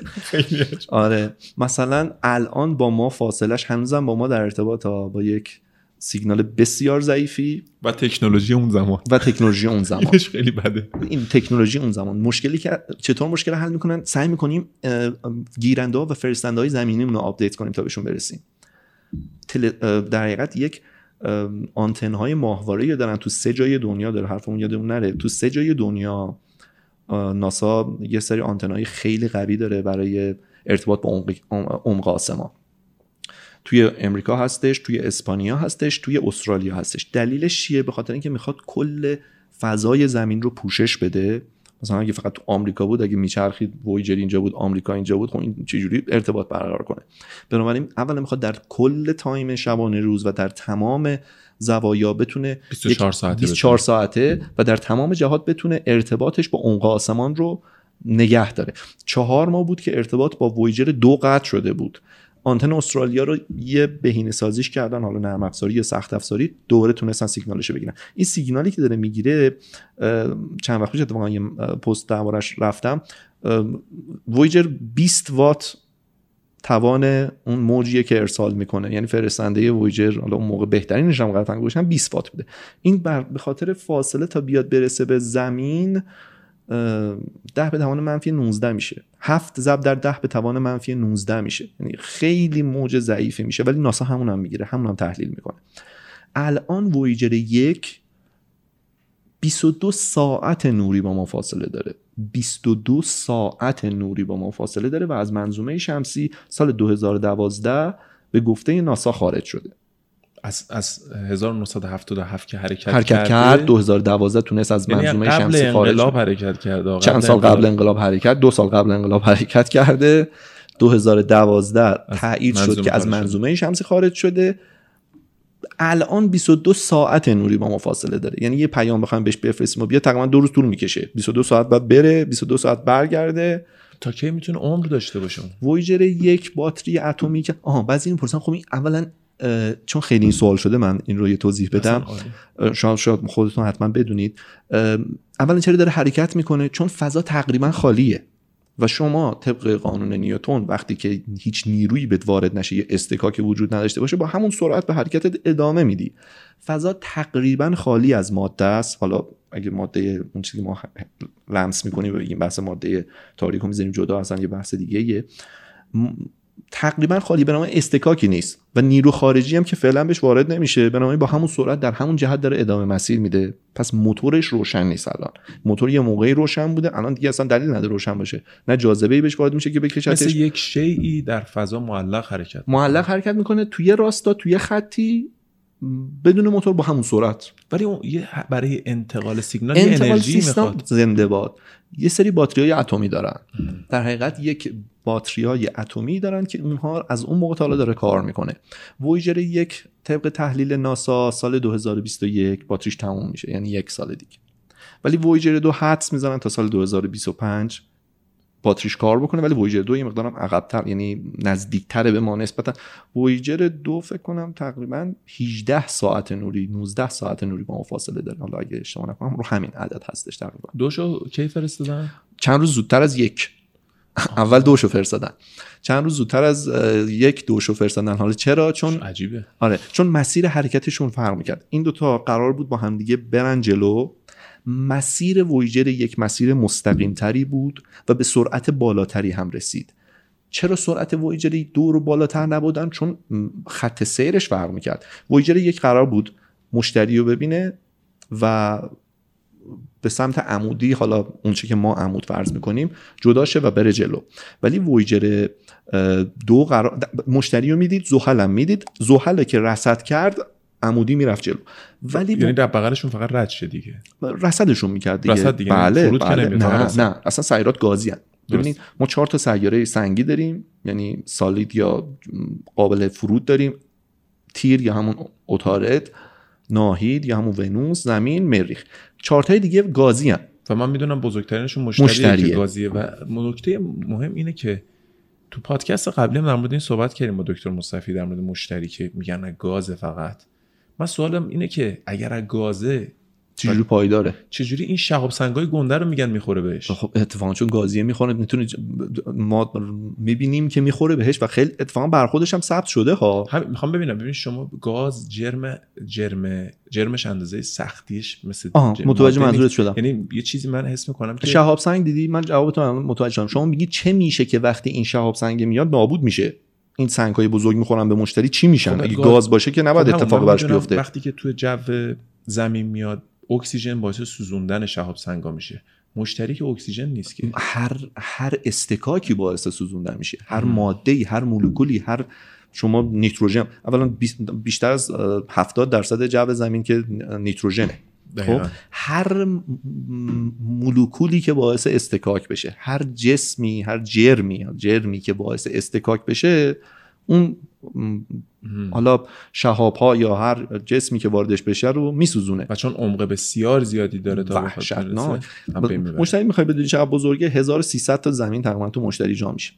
Speaker 2: آره. مثلا الان با ما فاصلش هنوزم با ما در ارتباط با یک سیگنال بسیار ضعیفی
Speaker 1: و تکنولوژی اون زمان.
Speaker 2: و تکنولوژی اون زمان.
Speaker 1: خیلی بده.
Speaker 2: این تکنولوژی اون زمان. مشکلی که چطور مشکل حل می‌کنن؟ سعی می‌کنیم گیرنده ها و فرستنده های زمینی رو update کنیم تا بهشون برسیم. در حقیقت یک آنتن های ماهواره دارن تو سه جای دنیا داره حرفمون یادمون نره تو سه جای دنیا ناسا یه سری آنتن های خیلی قوی داره برای ارتباط با عمق آسمان. توی امریکا هستش توی اسپانیا هستش توی استرالیا هستش. دلیلش چیه؟ به خاطر اینکه می‌خواد کل فضای زمین رو پوشش بده. مثلا اگه فقط تو آمریکا بود اگه میچرخید وویجر اینجا بود آمریکا اینجا بود خب این چجوری ارتباط برقرار کنه؟ بنابراین اولا می‌خواد در کل تایم شبانه روز و در تمام زوایا بتونه
Speaker 1: 24 ساعته
Speaker 2: 24 ساعته و در تمام جهات بتونه ارتباطش با عمق آسمان رو نگه داره. چهار ماه بود که ارتباط با وویجر دو قطع شده بود. آنتن استرالیا رو یه بهینه سازیش کردن حالا نرم افزاری یا سخت افزاری دوره تونستن سیگنالش بگیرن. این سیگنالی که داره می‌گیره چند وقت پیش اتفاقا یه پست دربارش رفتم وویجر 20 وات توان اون موجیه که ارسال می‌کنه. یعنی فرستنده وویجر حالا اون موقع بهترینش هم قطعا گوشن 20 وات بوده. این به خاطر فاصله تا بیاد برسه به زمین ده به توان منفی 19 میشه. هفت ضرب در ده به توان منفی 19 میشه. یعنی خیلی موج ضعیفی میشه. ولی ناسا همون هم می‌گیره همون هم تحلیل می‌کنه. الان وویجر یک 22 ساعت نوری با ما فاصله داره. 22 ساعت نوری با ما فاصله داره و از منظومه شمسی سال 2012 به گفته ناسا خارج شده.
Speaker 1: از از 1977 که حرکت,
Speaker 2: حرکت کرد 2012 تونست از یعنی منظومه شمسی
Speaker 1: خارج انقلاب حرکت کرد
Speaker 2: چند سال قبل انقلاب. حرکت دو سال قبل انقلاب حرکت کرده. 2012 تایید شد که از منظومه شمسی خارج شده. الان 22 ساعت نوری با ما فاصله داره. یعنی یه پیام بخوایم بهش بفرستیم و بیا تقریبا دو روز طول می‌کشه. 22 ساعت بعد بره 22 ساعت برگرده.
Speaker 1: تا کی می‌تونه عمر داشته باشه
Speaker 2: وویجر یک باتری اتمی که آها بعضی این پرسن خب این اولا چون خیلی این سوال شده من این رو یه توضیح بدم. شاید شاید خودتون حتما بدونید. اولا چرا داره حرکت می‌کنه؟ چون فضا تقریبا خالیه. و شما طبق قانون نیوتون وقتی که هیچ نیرویی بهت وارد نشه یه استکاک وجود نداشته باشه با همون سرعت به حرکتت ادامه میدی. فضا تقریبا خالی از ماده است. حالا اگه ماده اون چیزی ما لمس می‌کنیم بگیم بحث ماده تاریک رو می‌ذاریم جدا اصلا یه بحث دیگه تقریبا خالی به نام استکاکی نیست و نیرو خارجی هم که فعلا بهش وارد نمیشه. به با همون سرعت در همون جهت داره ادامه مسیر میده. پس موتورش روشن نیست الان. موتور یه موقعی روشن بوده الان دیگه اصلا دلیل نداره روشن باشه. نه جاذبه ای بهش وارد میشه که بکشتش.
Speaker 1: مثل یک شیعی در فضا معلق حرکت
Speaker 2: معلق حرکت می‌کنه توی راستا توی خطی بدون موتور با همون سرعت.
Speaker 1: ولی اون برای انتقال سیگنال انرژی می‌خواد.
Speaker 2: زنده باد. یه سری باتری های اتمی دارن. در حقیقت یک باتری های اتمی دارن که اونها از اون موقع حالا داره کار می‌کنه. وویجر یک طبق تحلیل ناسا سال 2021 باتریش تموم میشه یعنی یک سال دیگه. ولی وویجر دو حدس می‌زنن تا سال 2025 باتریش کار بکنه ولی وویجر دو یه مقدارم عقبتر یعنی نزدیکتره به ما نسبتا. وویجر دو فکر کنم تقریبا 18 ساعت نوری 19 ساعت نوری با فاصله داره. حالا اگه اشتباه نکنم رو همین عدد هستش تقریبا.
Speaker 1: دوشو کی فرستادن؟
Speaker 2: چند روز زودتر از یک. اول دوشو فرستادن. چند روز زودتر از یک دوشو فرستادن. حالا چرا؟ چون
Speaker 1: عجیبه.
Speaker 2: آره چون مسیر حرکتشون فرق می‌کرد. این دوتا قرار بود با همدیگه برن جلو. مسیر وویجر یک مسیر مستقیم تری بود و به سرعت بالاتری هم رسید. چرا سرعت وویجر دور و بالاتر نبودن؟ چون خط سیرش فرق می‌کرد. وویجر یک قرار بود مشتری رو ببینه و به سمت عمودی حالا اونچه که ما عمود فرض می‌کنیم جدا شه و بره جلو. ولی وویجر دو قرار مشتری رو می‌دید زحل می‌دید. زحل که رسد کرد عمودی می‌رفت جلو.
Speaker 1: ولی یعنی در بغلشون فقط رد شه دیگه.
Speaker 2: رصدشون می‌کرد دیگه.
Speaker 1: رصد دیگه
Speaker 2: بله, بله. نه نه. اصلا سیارات گازی هن. ببینید ما چهار تا سیاره سنگی داریم یعنی سالید یا قابل فرود داریم. تیر یا همون اتارد ناهید یا همون ونوس زمین مریخ. چهار دیگه گازی هن.
Speaker 1: و من می‌دونم بزرگترینشون مشتریه, مشتریه. که گازیه. و نکته مهم اینه که تو پادکست قبلی هم در مورد این صحبت کردیم با دکتر مصطفی در مورد مشتری که میگن گاز فقط. من سوالم اینه که اگر از گازه
Speaker 2: چجوری پایداره
Speaker 1: چجوری این شهاب سنگای گنده رو میگن می‌خوره بهش؟
Speaker 2: خب اتفاقا چون گازیه می‌خوره می‌تونه ما می‌بینیم که می‌خوره بهش و خیلی اتفاقا برخودش هم ثبت شده ها.
Speaker 1: هم می‌خوام ببینم. ببین شما گاز جرم جرم جرمش اندازه سختیش مثل
Speaker 2: متوجه منظورت شدم.
Speaker 1: یعنی یه چیزی من حس می‌کنم که
Speaker 2: شهاب سنگ دیدی؟ من جوابتون متوجه شدم. شما میگی چه میشه که وقتی این شهاب سنگ میاد نابود میشه. این سنگ های بزرگ می‌خورن به مشتری چی میشن؟ خب اگه گاز باشه که نباید خب اتفاق براش بیفته.
Speaker 1: وقتی که توی جو زمین میاد اکسیژن باعث سوزوندن شهاب سنگا میشه. مشتری که اکسیژن نیست که.
Speaker 2: هر هر استکاکی باعث سوزوندن میشه. هر ماده ای هر مولکولی هر شما نیتروژن. اولا بیشتر از 70 درصد جو زمین که نیتروژنه. خب هر مولکولی که باعث استکاک بشه هر جسمی هر جرمی جرمی که باعث استکاک بشه اون حالا شهاب ها یا هر جسمی که واردش بشه رو میسوزونه.
Speaker 1: و چون عمق بسیار زیادی داره تا
Speaker 2: وحشتناک. مشتری می‌خوای بدونی چقدر بزرگه 1300 تا زمین تقریبا تو مشتری جا میشه.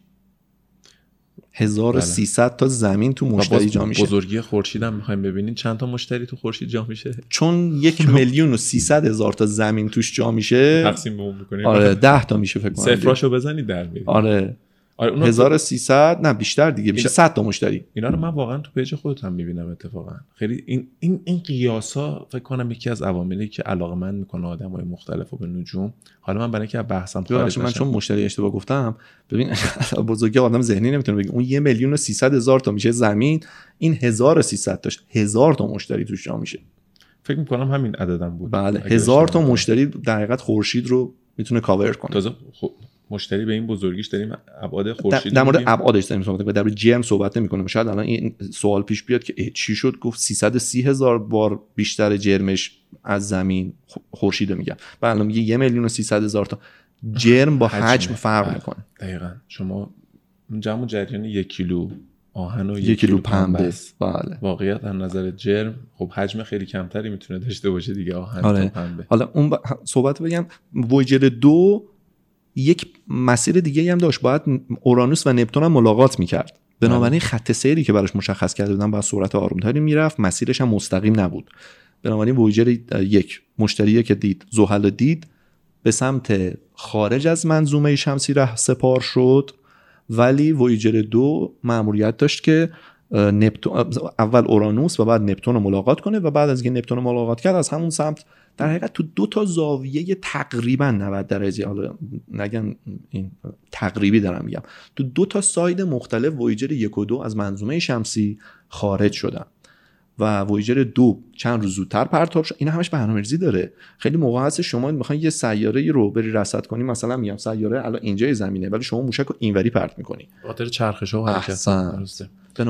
Speaker 2: 1300 بله. تا زمین تو مشتری جا میشه.
Speaker 1: بزرگی خورشید هم می‌خوایم ببینین. چند تا مشتری تو خورشید جا میشه؟
Speaker 2: چون یک میلیون و 300 هزار تا زمین توش جا میشه.
Speaker 1: تقسیم به اون می‌کنیم.
Speaker 2: آره 10 تا میشه فکر
Speaker 1: کنم. صفراشو بزنید در میاد
Speaker 2: آره. آره 1300 نه بیشتر دیگه میشه 100 تا مشتری.
Speaker 1: اینا رو من واقعا تو پیج خودت هم می‌بینم اتفاقا. خیلی این این این قیاسا فکر کنم یکی از عواملی که علاقه من می‌کنه آدمای مختلف و به نجوم. حالا من برای اینکه بحثم
Speaker 2: خارج من چون مشتری اشتباه گفتم ببین بزرگی آدم ذهنی نمی‌تونه بگه اون یه میلیون و 300 هزار تا میشه زمین این 1300 تاش هزار تا مشتری توش جا میشه.
Speaker 1: فکر می‌کنم همین عددم بود.
Speaker 2: بله هزار تا مشتری در حقیقت خورشید رو می‌تونه کاور کنه.
Speaker 1: تازه مشتری به این بزرگیش داریم ابعاد خورشیدی
Speaker 2: در مورد ابعادش داریم صحبت در مورد جرم صحبت نمی‌کنیم. شاید الان این سوال پیش بیاد که چی شد؟ گفت 330 هزار بار بیشتر جرمش از زمین خورشید میگم. الان میگه یه میلیون و 300 هزار تا. جرم با حجم. فرق
Speaker 1: بله.
Speaker 2: می‌کنه.
Speaker 1: دقیقا. شما جمع جریان یک کیلو آهن و
Speaker 2: یک کیلو پنبه. بله.
Speaker 1: واقعیت از نظر جرم خب حجم خیلی کمتری می‌تونه داشته باشه دیگه آهن آره. پنبه.
Speaker 2: حالا اون صحبت بگم. وویجر دو یک مسیر دیگه هم داشت. باید اورانوس و نپتون هم ملاقات می‌کرد. بنابراین خط سیری که براش مشخص کرده بودن با سرعت آرومتری می‌رفت. مسیرش هم مستقیم نبود. بنابراین وویجر یک مشتری که دید. زحل دید به سمت خارج از منظومه شمسی ره سپار شد. ولی وویجر دو معمولیت داشت که نپتون اول اورانوس و بعد نپتون رو ملاقات کنه و بعد از اینکه نپتون رو ملاقات کرد از همون سمت در حقیقت تو دو تا زاویه تقریبا 90 درجه حالا نگم این تقریبی دارم میگم. تو دو تا ساید مختلف وویجر یک و دو از منظومه شمسی خارج شدن و وویجر دو چند روز زودتر پرتاب شد. این همش برنامه‌ریزی داره. خیلی موقع هست شما می‌خواین یه سیاره رو بری رصد کنی مثلا میگم سیاره الان اینجای زمینه ولی شما موشک رو اینوری پرت می‌کنی.
Speaker 1: خاطر چرخش و حرکت.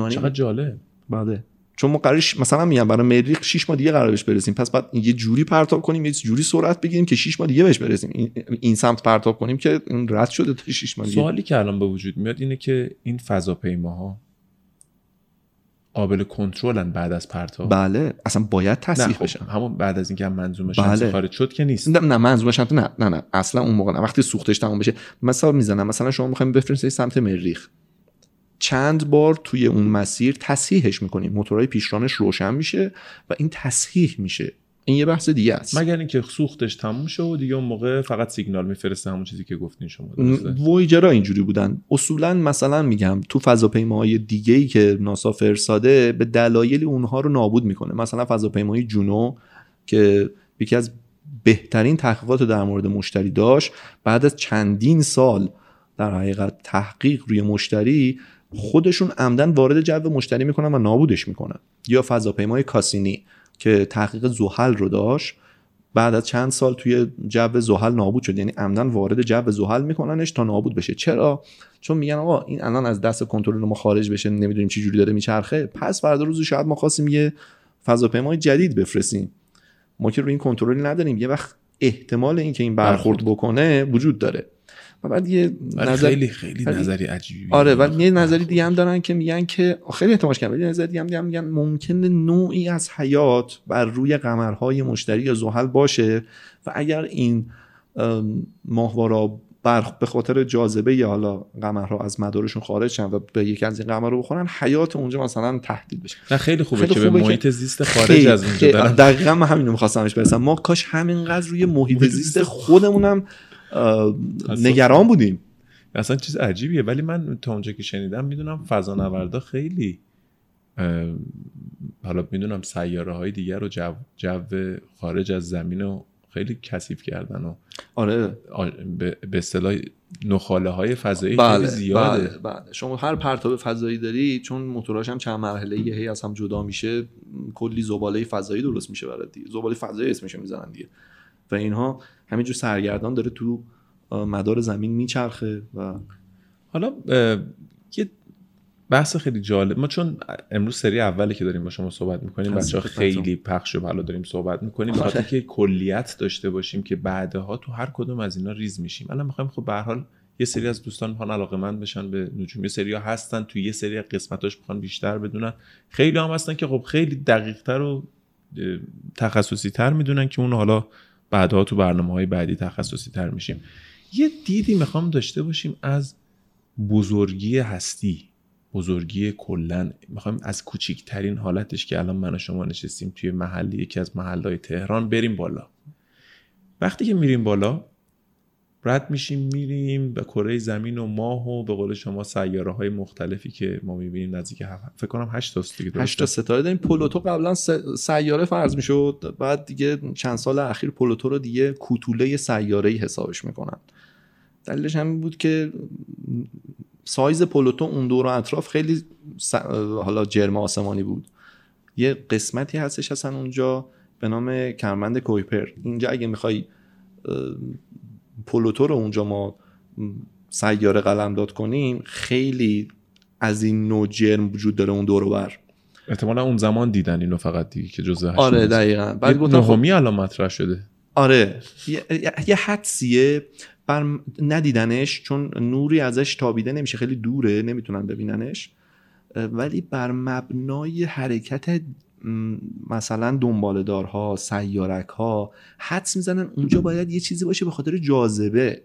Speaker 1: چقدر جالب.
Speaker 2: بله. چون ما قرارش مثلا میگم برای مریخ 6 ماه دیگه قرار بهش برسیم. پس بعد یه جوری پرتاب کنیم یه جوری سرعت بگیریم که 6 ماه دیگه بهش برسیم. این, سمت پرتاب کنیم که این رد شده تا 6 ماه
Speaker 1: دیگه. سوالی که الان به وجود میاد اینه که این فضاپیماها قابل کنترلن بعد از پرتاب؟
Speaker 2: بله. اصلا باید تصحیح
Speaker 1: خب،
Speaker 2: بشن.
Speaker 1: همون بعد از اینکه هم منظومه بله. خارج شد که نیست.
Speaker 2: نه, نه منظومه شمس نه نه نه. اصلا اون موقع نه. وقتی سوختش تموم بشه مثلا می‌زنم. مثلا شما می‌خوایم بفرستید سمت مریخ. چند بار توی اون مسیر تصحیحش می‌کنیم موتورهای پیشرانش روشن میشه و این تصحیح میشه. این یه بحث دیگه است.
Speaker 1: مگر اینکه سوختش تموم شه و دیگه اون موقع فقط سیگنال میفرسته همون چیزی که گفتین شما
Speaker 2: وویجرا اینجوری بودن. اصولا مثلا میگم تو فضاپیماهای دیگه ای که ناسا فرستاده به دلایل اونها رو نابود می‌کنه. مثلا فضاپیمای جونو که یکی از بهترین تحقیقات در مورد مشتری داشت بعد از چندین سال در حقیقت تحقیق روی مشتری خودشون عمدن وارد جو مشتری می‌کنن و نابودش می‌کنن. یا فضاپیمای کاسینی که تحقیق زحل رو داشت بعد از چند سال توی جو زحل نابود شد. یعنی عمدن وارد جو زحل میکننش تا نابود بشه. چرا؟ چون میگن آقا این الان از دست کنترل ما خارج بشه نمی‌دونیم چی جوری داره میچرخه. پس فردا روز شاید ما خواستیم یه فضاپیمای جدید بفرستیم. ما که روی این کنترلی نداریم. یه وقت احتمال اینکه این برخورد. بکنه وجود داره. و بعد یه
Speaker 1: نظر خیلی خیلی نظری عجیبی.
Speaker 2: آره ولی یه نظری دیگه هم دارن که میگن که خیلی احتمالش کم ولی نظری دیگه هم میگن ممکن نوعی از حیات بر روی قمرهای مشتری یا زحل باشه و اگر این ماهوارا بر به خاطر جاذبه یا حالا قمرها از مدارشون خارج شن و به یکی از این قمر رو بخورن حیات اونجا مثلا تهدید بشه.
Speaker 1: نه خیلی خوبه خیلی که به محیط زیست خارج از اونجا دارن.
Speaker 2: دقیقاً من همینو می‌خواستمش برسم. ما کاش همینقدر روی محیط زیست خودمونم نگران بودیم.
Speaker 1: اصلا چیز عجیبیه. ولی من تا اونجا که شنیدم می‌دونم فضانوردا خیلی حالا می‌دونم سیاره های دیگر رو جو, جو خارج از زمین رو خیلی کثیف کردن و
Speaker 2: آره.
Speaker 1: به اصطلاح نخاله های فضایی بله، خیلی زیاده.
Speaker 2: بله, بله. شما هر پرتاب فضایی داری چون موتوراش هم چند مرحله هی از هم جدا میشه کلی زباله فضایی درست میشه برای دیگه. زباله فضایی اسمش می‌زنن دیگه. و اینها همینجور سرگردان داره تو مدار زمین میچرخه و
Speaker 1: حالا یه بحث خیلی جالب. ما چون امروز سری اولی که داریم با شما صحبت می‌کنیم بچه خیلی پخش و حالا داریم صحبت می‌کنیم. بخاطر که کلیت داشته باشیم که بعدها تو هر کدوم از اینا ریز میشیم. الان می‌خوایم خب به حال یه سری از دوستان می‌خوان علاقه من بشن به نجوم. یه سری ها هستن تو یه سری قسمتاش می‌خوان بیشتر بدونن. خیلی هم هستن که خب خیلی دقیقتر و تخصصی تر می‌دونن که اون حالا بعدها تو برنامه های بعدی تخصصی تر میشیم. یه دیدی می‌خوام داشته باشیم از بزرگی هستی بزرگی کلا می‌خوایم از کوچیکترین حالتش که الان من و شما نشستیم توی محلی یکی از محلهای تهران بریم بالا. وقتی که میریم بالا رد میشیم میریم به کره زمین و ماه و به قول شما سیاره های مختلفی که ما می‌بینیم نزدیک فکر کنم 8 تا دیگه
Speaker 2: 8 تا ستاره داریم پلوتو قبلا سیاره فرض می‌شد بعد دیگه چند سال اخیر پلوتو رو دیگه کوتوله سیاره حسابش می‌کنن. دلیلش همین بود که سایز پلوتو اون دور و اطراف خیلی حالا جرم آسمانی بود. یه قسمتی هستش اصلا اونجا به نام کرمند کویپر اینجا اگه می‌خوای پلوتو رو اونجا ما سیاره قلمداد کنیم خیلی از این نوع جرم وجود داره اون دور بر
Speaker 1: احتمالا اون زمان دیدن اینو فقط دیگه که جزء
Speaker 2: آره دقیقا.
Speaker 1: بعد گفتم خب الان مطرح شده.
Speaker 2: آره یه, یه حدسیه بر ندیدنش چون نوری ازش تابیده نمیشه خیلی دوره نمی‌تونن ببیننش. ولی بر مبنای حرکت مثلا دنبالدارها سیارک ها حدس می‌زنن اونجا باید یه چیزی باشه به خاطر جاذبه.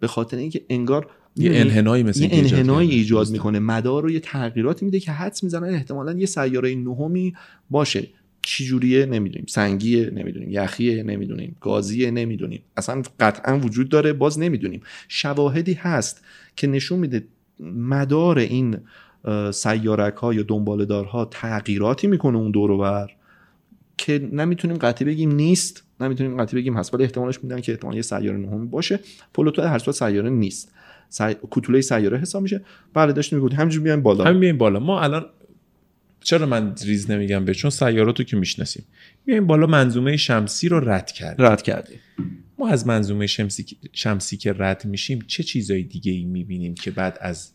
Speaker 2: به خاطر اینکه انگار
Speaker 1: یه؟ انحنایی مثل
Speaker 2: یه انحنایی. ایجاد. می‌کنه. مدار رو یه تغییراتی میده که حدس می‌زنن احتمالا یه سیاره نهمی باشه. چی جوریه نمی‌دونیم. سنگیه نمی‌دونیم. یخیه نمی‌دونیم. گازیه نمی‌دونیم. اصلا قطعا وجود داره. باز نمی‌دونیم. شواهدی هست که نشون میده مدار این سیارک ها یا دنبالدارها تغییراتی می‌کنه اون دور بر که نمی‌تونیم قطعی بگیم نیست نمی‌تونیم قطعی بگیم هست. ولی احتمالش میدن که احتمال یه سیاره نهم باشه. پلوتو هر صورت سیاره نیست. سی... کوتوله سیاره حساب میشه. بله داشتیم می‌گفتیم. همینجوری بیایم بالا.
Speaker 1: همین بالا. ما الان چرا من ریز نمیگم به؟ چون سیاراتو که می‌شناسیم. میایم بالا. منظومه شمسی رو رد کردیم.
Speaker 2: رد کردیم.
Speaker 1: ما از منظومه شمسی, شمسی که رد میشیم چه چیزای دیگه ای می‌بینیم که بعد از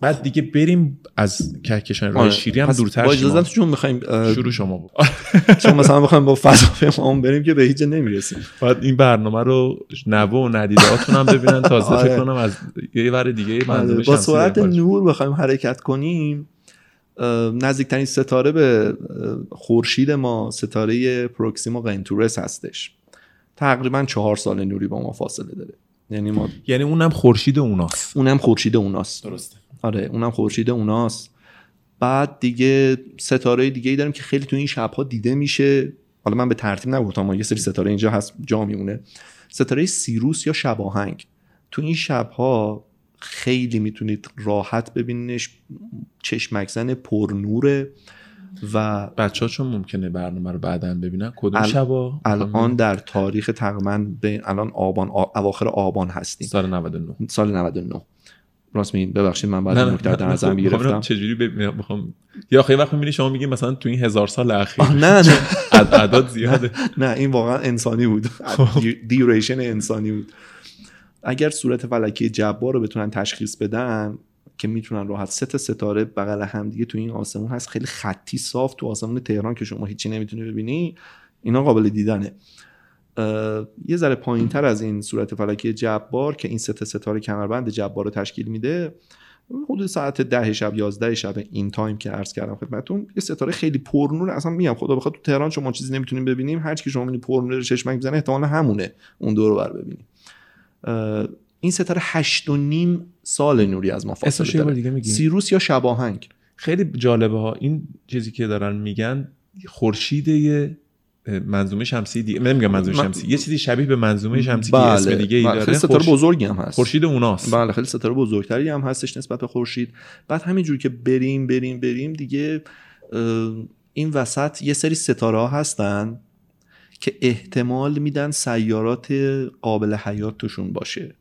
Speaker 1: بعد دیگه بریم از کهکشان راه
Speaker 2: آره.
Speaker 1: شیری هم دورتر
Speaker 2: با
Speaker 1: شیم
Speaker 2: اجازت چون می‌خوایم
Speaker 1: شروع شما بود.
Speaker 2: چون مثلا بخوایم با فضاپیما بریم که به هیچ جا نمی‌رسیم.
Speaker 1: باید این برنامه رو نوه و ندیدهاتون هم ببینن. تازه
Speaker 2: آره.
Speaker 1: فکر کنم از یه ور دیگه منظومه
Speaker 2: با سرعت. نور بخوایم حرکت کنیم نزدیکترین ستاره به خورشید ما ستاره پروکسیما قنتورس هستش. تقریبا چهار سال نوری با ما فاصله داره. یعنی ما
Speaker 1: یعنی اونم خورشید اوناست.
Speaker 2: اونم خورشید اوناست.
Speaker 1: درسته.
Speaker 2: آره اونم خورشید اوناست. بعد دیگه ستاره دیگه ای داریم که خیلی تو این شبها دیده میشه. حالا من به ترتیب نگفتم یه سری ستاره اینجا هست جا میمونه. ستاره سیروس یا شباهنگ تو این شبها خیلی می‌تونید راحت ببینینش. چشمک زن پرنوره و
Speaker 1: بچه ها چون ممکنه برنامه رو بعدا ببینن کدوم
Speaker 2: ال-
Speaker 1: شبا
Speaker 2: الان در تاریخ تقریبا به الان آبان آ- اواخر آبان هستیم.
Speaker 1: سال 99
Speaker 2: سال 99 راست میگین ببخشید من بعد نکته در نظر
Speaker 1: خب،
Speaker 2: می‌گرفتم.
Speaker 1: چجوری می‌خوام یا یه وقت می‌بینی شما میگی مثلا تو این هزار سال اخیر
Speaker 2: نه نه.
Speaker 1: عد- اعداد زیاده.
Speaker 2: نه این واقعا انسانی بود. duration انسانی بود. اگر صورت فلکی جبار رو بتونن تشخیص بدن که می‌تونن راحت سه تا ستاره بغل هم دیگه تو این آسمون هست خیلی خطی صاف تو آسمون تهران که شما هیچی نمی‌تونی ببینی اینا قابل دیدنه. یه ذره پایین تر از این صورت فلکی جبار که این سه تا ستاره کمربند جبار رو تشکیل میده حدود ساعت ده شب 11 شب این time که عرض کردم خدمتتون یه ستاره خیلی پرنور اصلا میگم خدا بخواد تو تهران شما چیزی نمی‌تونیم ببینیم. هر چی شما می‌بینید پرنور رو چشمک می‌زنه احتمال همونه اون دور رو بر ببینیم. این ستاره هشت و نیم سال نوری از ما فاصله داره. سیروس یا شباهنگ؟
Speaker 1: خیلی جالبه ها. این چیزی که دارن میگن خورشید منظومه شمسی دیگه نمیگم منظومه
Speaker 2: من-
Speaker 1: شمسی یه چیزی شبیه به منظومه شمسی که یه اسم دیگه ای
Speaker 2: بله.
Speaker 1: داره.
Speaker 2: خیلی ستاره بزرگی هم هست.
Speaker 1: خورشید اوناست.
Speaker 2: بله خیلی ستاره بزرگتری هم هستش نسبت به خورشید. بعد همینجور که بریم بریم بریم دیگه این وسط یه سری ستاره ها هستن که احتمال میدن سیارات قابل حیات توشون باشه.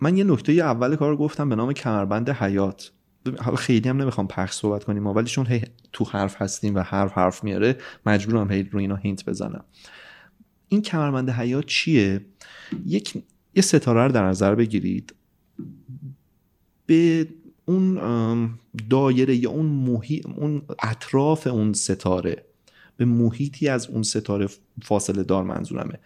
Speaker 2: من یه نکته اول کار گفتم به نام کمربند حیات. حالا خیلی هم نمی‌خوام پخش صحبت کنیم ولی چون هی تو حرف هستیم و حرف حرف میاره مجبورم هی رو اینا هینت بزنم. این کمربند حیات چیه؟ یک یه ستاره رو در نظر بگیرید. به اون دایره یا اون محیط اون اطراف اون ستاره به محیطی از اون ستاره فاصله دار منظورمه.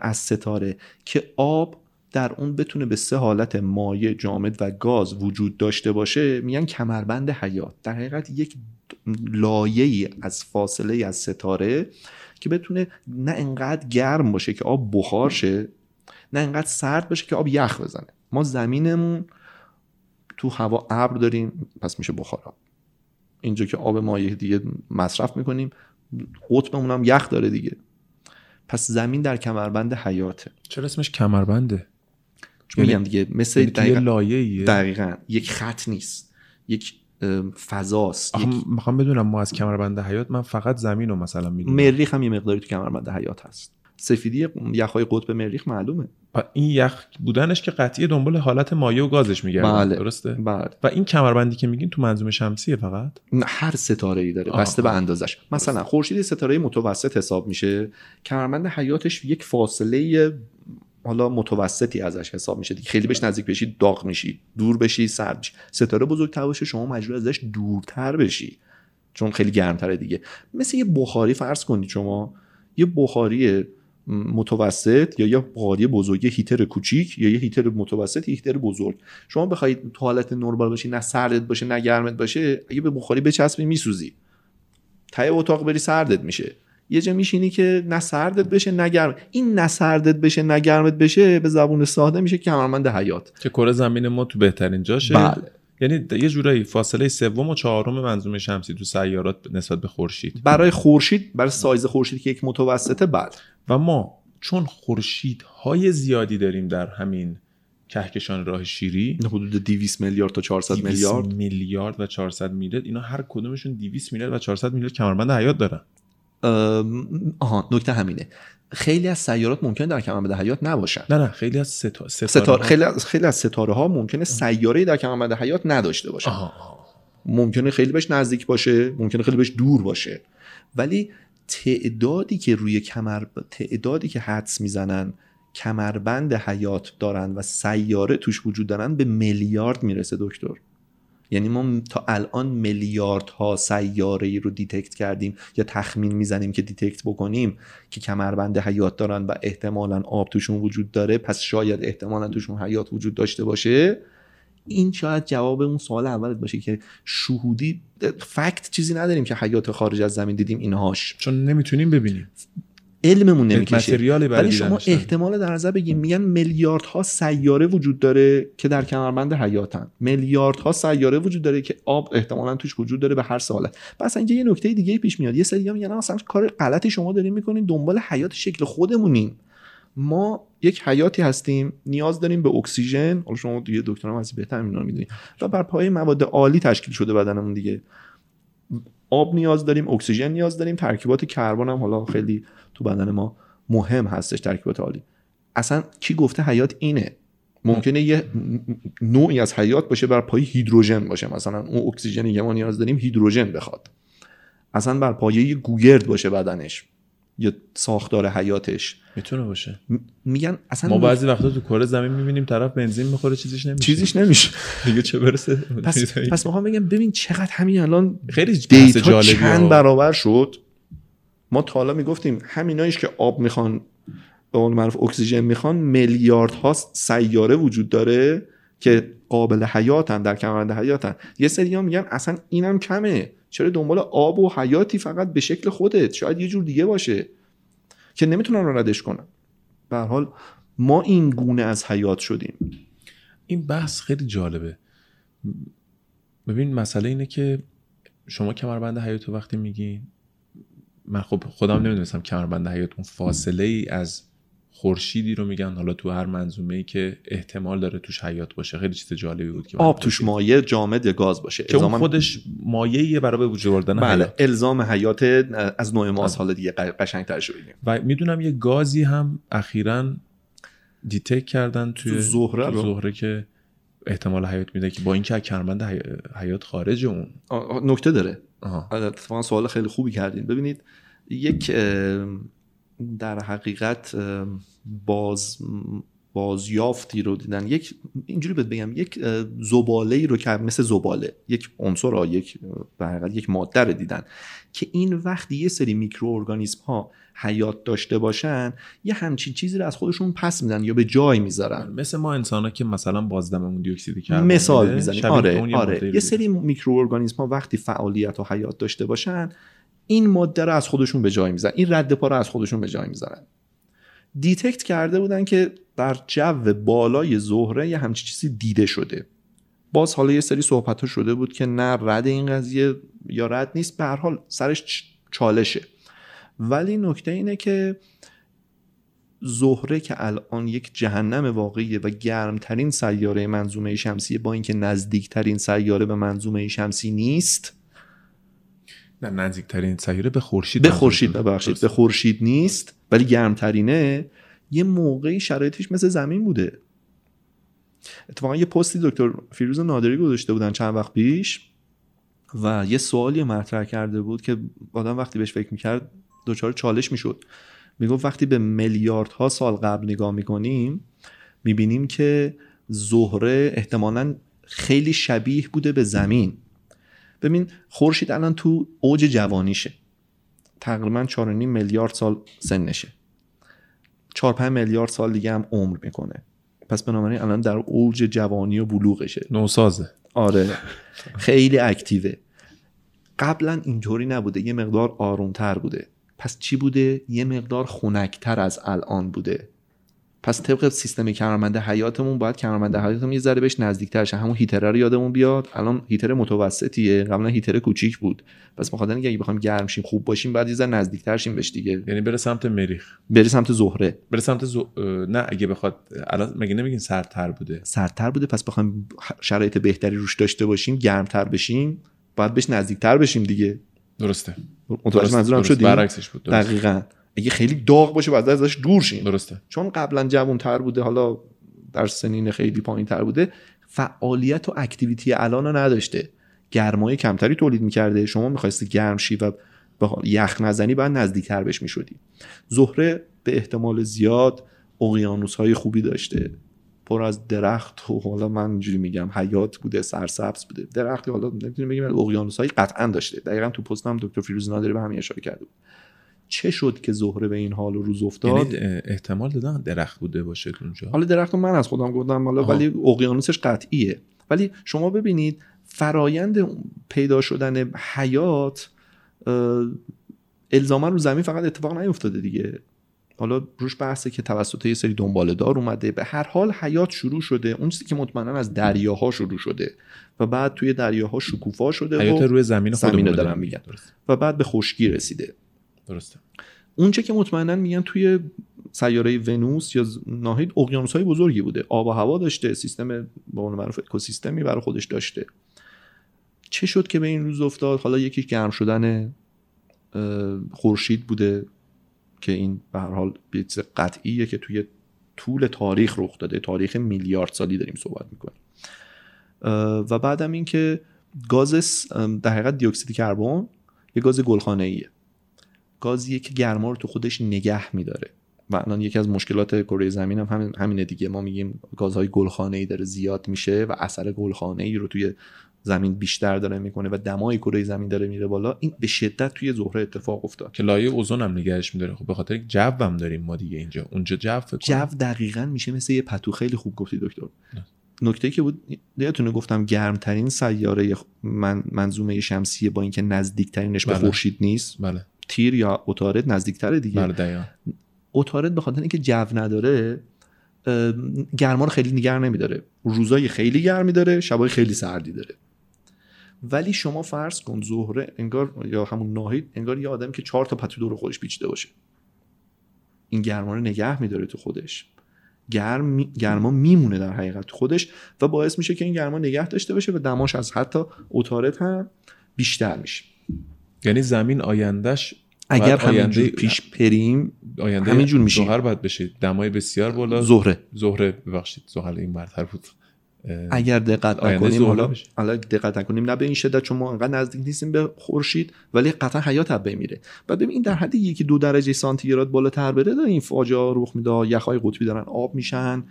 Speaker 2: از ستاره که آب در اون بتونه به سه حالت مایع جامد و گاز وجود داشته باشه میگن کمربند حیات. در حقیقت یک لایه از فاصله از ستاره که بتونه نه انقدر گرم باشه که آب بخار شه نه انقدر سرد باشه که آب یخ بزنه. ما زمینمون تو هوا ابر داریم پس میشه بخار آب. اینجا که آب مایع دیگه مصرف می‌کنیم قطبمون هم یخ داره دیگه. پس زمین در کمربند حیاته.
Speaker 1: چرا اسمش کمربنده؟
Speaker 2: میگم. دیگه مثل
Speaker 1: یعنی
Speaker 2: دقیقا,
Speaker 1: لایه‌ایه.
Speaker 2: دقیقا. یک خط نیست. یک فضاست. یک
Speaker 1: می‌خوام بدونم ما از کمربند حیات من فقط زمین رو مثلا می‌دونم.
Speaker 2: مریخ هم یه مقداری تو کمربند حیات هست. سفیدی یخهای قطب مریخ معلومه.
Speaker 1: این یخ بودنش که قطعی دنبال حالت مایع و گازش میگرده
Speaker 2: بله.
Speaker 1: درسته؟
Speaker 2: بله.
Speaker 1: و این کمربندی که میگین تو منظومه شمسیه فقط؟
Speaker 2: هر ستاره ای داره.
Speaker 1: آه،
Speaker 2: بسته به. اندازش. مثلا خورشید ستاره متوسط حساب میشه. کمربند حیاتش یک فاصله حالا متوسطی ازش حساب میشه دیگه. خیلی بهش نزدیک بشی داغ میشی دور بشی سرد میشی. ستاره بزرگتر باشه شما مجبور ازش دورتر بشی. چون خیلی گرمتره دیگه. مثل یه بخاری فرض کنید شما. یه بخاری متوسط یا یه بخاری بزرگ یه هیتر کوچیک یا یه هیتر متوسط یه هیتر بزرگ. شما بخواید تو حالت نرمال باشی نه سردت باشه نه گرمت باشه اگه به بخاری بچسبی میسوزی. ته اتاق بری سردت میشه. یه جا میشینی که نه سردت بشه نه گرم. این نه سردت بشه نه گرمت بشه به زبون ساده میشه کمربند حیات.
Speaker 1: که کره زمین ما تو بهترین جاشه.
Speaker 2: بله.
Speaker 1: یعنی یه جورایی فاصله سوم و چهارم منظومه شمسی تو سیارات نسبت به خورشید.
Speaker 2: برای خورشید برای سایز خورشید که یک متوسطه بعد
Speaker 1: و ما چون خورشیدهای زیادی داریم در همین کهکشان راه شیری
Speaker 2: حدود 200 میلیارد تا 400
Speaker 1: 200
Speaker 2: میلیارد.
Speaker 1: میلیارد و 400 میلیارد اینا هر کدومشون 200 میلیارد و 400 میلیارد کمربند حیات دارن.
Speaker 2: آها نکته همینه. خیلی از سیارات ممکن در کمربند حیات نباشن.
Speaker 1: نه نه خیلی از ستا... ستاره,
Speaker 2: ستاره
Speaker 1: ها-
Speaker 2: خیلی از خیلی از ستاره ها ممکنه سیاره در کمربند حیات نداشته
Speaker 1: آها.
Speaker 2: ممکنه خیلی بهش نزدیک باشه ممکنه خیلی بهش دور باشه. ولی تعدادی که روی کمر تعدادی که حدس می‌زنن کمربند حیات دارن و سیاره توش وجود دارن به میلیارد می‌رسه دکتر. یعنی ما تا الان میلیاردها سیاره ای رو detect کردیم یا تخمین می‌زنیم که detect بکنیم که کمربند حیات دارن و احتمالا آب توشون وجود داره پس شاید احتمالا توشون حیات وجود داشته باشه. این شاید جواب اون سوال اولت باشه که شهودی فکت چیزی نداریم که حیات خارج از زمین دیدیم اینهاش.
Speaker 1: چون نمی‌تونیم ببینیم.
Speaker 2: علممون نمی‌کشه. ولی شما
Speaker 1: داشتن.
Speaker 2: احتمال در نظر بگیم میگن میلیاردها سیاره وجود داره که در کمربند حیاتن. میلیاردها سیاره وجود داره که آب احتمالا توش وجود داره به هر سالت پس اینجا یه نکته دیگه پیش میاد. یه سری میگن اصلا کار غلطی شما دارین می‌کنین دنبال حیات شکل خودمونیم ما یک حیاتی هستیم نیاز داریم به اکسیژن. حالا شما دیگه دکترم از بهتر اینا می‌دونید. و بر پایه مواد عالی تشکیل شده بدنمون دیگه. آب نیاز داریم اکسیژن نیاز داریم ترکیبات کربن هم حالا خیلی تو بدن ما مهم هستش ترکیبات عالی. اصلا کی گفته حیات اینه؟ ممکنه یه نوعی از حیات باشه بر پایه هیدروژن باشه. مثلا اون اکسیژنی که ما نیاز داریم هیدروژن بخواد. اصلا بر پایه یه گوگرد باشه بدنش. یا ساختار حیاتش.
Speaker 1: می‌تونه باشه.
Speaker 2: م- میگن اصلا
Speaker 1: ما بعضی وقتا تو کره زمین می‌بینیم طرف بنزین می‌خوره چیزیش نمیشه.
Speaker 2: چیزیش نمیشه.
Speaker 1: دیگه چه برسه؟
Speaker 2: پس پس می‌خوام بگم ببین چقدر همین الان
Speaker 1: خیلی
Speaker 2: دیتا چند. برابر شد. ما تا حالا می‌گفتیم همینایش که آب می‌خوان به قول معروف اکسیژن می‌خوان میلیاردها سیاره وجود داره که قابل حیاتن در کمربند حیاتن. یه سری ها میگن اصلا اینم کمه. چرا دنبال آب و حیاتی فقط به شکل خودت؟ شاید یه جور دیگه باشه که نمی‌تونن ردش کنن. به حال ما این گونه از حیات شدیم.
Speaker 1: این بحث خیلی جالبه. ببین مسئله اینه که شما کمربند حیات وقتی میگین من خب خودم نمی‌دونستم کمربند حیات اون فاصله ای از خورشیدی رو میگن. حالا تو هر منظومه ای که احتمال داره توش حیات باشه. خیلی چیز جالبی بود که
Speaker 2: آب توش مایع جامد یا گاز باشه.
Speaker 1: که اون
Speaker 2: الزاماً-
Speaker 1: خودش مایعیه برای به وجود آوردن
Speaker 2: بله
Speaker 1: حیات
Speaker 2: الزام حیات از نوع ماست. حالا دیگه قشنگ تر بگیم.
Speaker 1: و می‌دونم یه گازی هم اخیرا دیتک کردن توی
Speaker 2: تو زهره
Speaker 1: تو
Speaker 2: رو؟
Speaker 1: زهره که احتمال حیات میده که با اینکه از کمربند حی- حیات خارج اون.
Speaker 2: نکته داره. اتفاقا سوال خیلی خوبی کردین. ببینید یک در حقیقت باز بازیافتی رو دیدن. یک اینجوری بهت بگم یک زباله ای رو که مثل زباله یک عنصر یک در حقیقت یک ماده رو دیدن که این وقتی یه سری میکروارگانیسم ها حیات داشته باشن یه همچین چیزی رو از خودشون پس میدن یا به جای می‌ذارن.
Speaker 1: مثل ما انسان ها که مثلا بازدممون دی‌اکسید کربن
Speaker 2: مثال می‌زنیم. آره آره. یه. سری میکروارگانیسم ها وقتی فعالیت و حیات داشته باشن این ماده رو از خودشون به جای می‌ذارن. این رد پا رو از خودشون به جای می‌ذارن. detect کرده بودن که در جو بالای زهره یه همچی چیزی دیده شده. باز حالا یه سری صحبت ها شده بود که نه رد این قضیه یا رد نیست. به هر حال سرش چالشه. ولی نکته اینه که زهره که الان یک جهنم واقعیه و گرمترین سیاره منظومه شمسی با اینکه نزدیکترین سیاره به منظومه شمسی نیست
Speaker 1: نه نزدیکترین سیاره به خورشید
Speaker 2: به خورشید. ببخشید. به خورشید نیست ولی گرمترینه یه موقعی شرایطش مثل زمین بوده اتفاقا یه پستی دکتر فیروز نادری گذاشته بودن چند وقت پیش و یه سوالی مطرح کرده بود که آدم وقتی بهش فکر می‌کرد دچار چالش می‌شد. می‌گفت وقتی به میلیاردها سال قبل نگاه می‌کنیم می‌بینیم که زهره احتمالا خیلی شبیه بوده به زمین. ببین خورشید الان تو اوج جوانیشه. تقریبا 4.5 میلیارد سال سنشه. 4 5 میلیارد سال دیگه هم عمر می‌کنه. پس بنابراین الان در اوج جوانی و بلوغشه.
Speaker 1: نوسازه.
Speaker 2: آره. خیلی اکتیوه. قبلا اینطوری نبوده. یه مقدار آرومتر بوده. پس چی بوده؟ یه مقدار خنکتر از الان بوده. پس طبق سیستم کمربند حیاتمون باید کمربند حیاتمون یه ذره بهش نزدیکتر شه. همون هیتر رو یادمون بیاد. الان هیتر متوسطیه. قبلا هیتر کوچیک بود. پس بخاطر اینکه اگه بخوایم گرم شیم خوب باشیم بعد یه ذره نزدیکتر شیم بهش دیگه.
Speaker 1: یعنی بره سمت مریخ.
Speaker 2: بری سمت زهره.
Speaker 1: بره سمت زو... نه اگه بخواد. الان مگه نمیگین سردتر بوده؟
Speaker 2: سردتر بوده. پس بخوایم شرایط بهتری روش داشته باشیم گرمتر بشیم باید بهش نزدیکتر بشیم دیگه.
Speaker 1: درسته.
Speaker 2: متوجه منظورم. شدی؟
Speaker 1: برعکسش بود درست.
Speaker 2: دقیقاً. اگه خیلی داغ باشه بعد ازش دور شیم.
Speaker 1: درسته.
Speaker 2: چون قبلا جوانتر بوده حالا در سنین خیلی پایین تر بوده فعالیت و اکتیویتی الان رو نداشته. گرمای کمتری تولید می‌کرده. شما می‌خواستی گرم شی و یخ نزنی بعد نزدیکتر بهش می‌شدی. زهره به احتمال زیاد اقیانوس های خوبی داشته. پر از درخت و حالا من اینجوری میگم حیات بوده سرسبز بوده. درختی حالا نمی‌تونیم بگیم اقیانوس هایی قطعا داشته. دقیقا تو پست هم دکتر فیروز نادری به همین اشاره کرده بود. چه شد که زهره به این حال و روز افتاد؟
Speaker 1: یعنی احتمال دادن درخت بوده باشه اونجا؟
Speaker 2: حالا درخت رو من از خودم گفتم حالا. ولی اقیانوسش قطعیه. ولی شما ببینید فرایند پیدا شدن حیات الزاما رو زمین فقط اتفاق نیفتاده دیگه. حالا روش بحثه که توسط یه سری دنباله دار اومده. به هر حال حیات شروع شده. اون چیزی که مطمئنا از دریاها شروع شده و بعد توی دریاها شکوفا شده
Speaker 1: حیات
Speaker 2: و
Speaker 1: روی زمین
Speaker 2: زمین دارم.
Speaker 1: درسته.
Speaker 2: و بعد به خشکی رسیده.
Speaker 1: درسته.
Speaker 2: اونچه که مطمئنا میگن توی سیاره ونوس یا ز- ناحیه اقیانوس های بزرگی بوده. آب و هوا داشته سیستم به قول معروف اکوسیستمی برای خودش داشته. چه شد که به این روز افتاد؟ حالا یکیش گرم شدن خورشید بوده. که این به هر حال چیز قطعیه که توی طول تاریخ رخ داده تاریخ میلیارد سالی داریم صحبت می‌کنیم. و بعدم اینکه گاز س- ام، در حقیقت دی اکسید کربن یه گاز گلخانه ایه گازیه که گرما رو تو خودش نگه میداره. و الان یکی از مشکلات کره زمین هم همین همینه دیگه. ما میگیم گازهای گلخانه ای داره زیاد میشه و اثر گلخانه ای رو توی زمین بیشتر داره می‌کنه و دمای کره زمین داره میره بالا این به شدت توی زهره اتفاق افتاد.
Speaker 1: که لایه اوزون هم نگهش میداره. خب به خاطر جو هم داریم ما دیگه اینجا. اونجا جو فکر.
Speaker 2: جو دقیقا میشه مثل یه پتو خیلی خوب گفتی دکتر. نکته که بود یادتونه گفتم گرمترین سیاره من منظومه شمسیه با اینکه نزدیکترینش به
Speaker 1: بله.
Speaker 2: خورشید نیست
Speaker 1: بله.
Speaker 2: تیر یا اتارد نزدیکتره دیگه.
Speaker 1: بله
Speaker 2: اتارد به خاطر اینکه جو نداره گرما رو خیلی نگه نمیداره. روزای خیلی گرمی داره شبای خیلی سردی داره. ولی شما فرض کن زهره انگار یا همون ناهید انگار یه آدم که چهار تا پتو دور خودش پیچیده باشه. این گرما رو نگه میداره تو خودش. گرم می- گرما میمونه در حقیقت تو خودش و باعث میشه که این گرما نگه داشته باشه و دماش از حتی اتارد هم بیشتر میشه.
Speaker 1: یعنی زمین آیندهش
Speaker 2: اگر همینجور پیش بریم
Speaker 1: آینده
Speaker 2: همینجور میشیم.
Speaker 1: زحل باید بشه. دمای بسیار بالا.
Speaker 2: زهره.
Speaker 1: زهره ببخشید. زحل این برتر بود.
Speaker 2: اگر دقت نکنیم حالا. حالا دقت نکنیم نه به این شدت چون ما انقدر نزدیک نیستیم به خورشید ولی قطعا حیات بین میره و ببین این در حد یکی دو درجه سانتیگراد بالاتر بره داره این فاجعه رخ میده. یخهای قطبی دارن آب میشن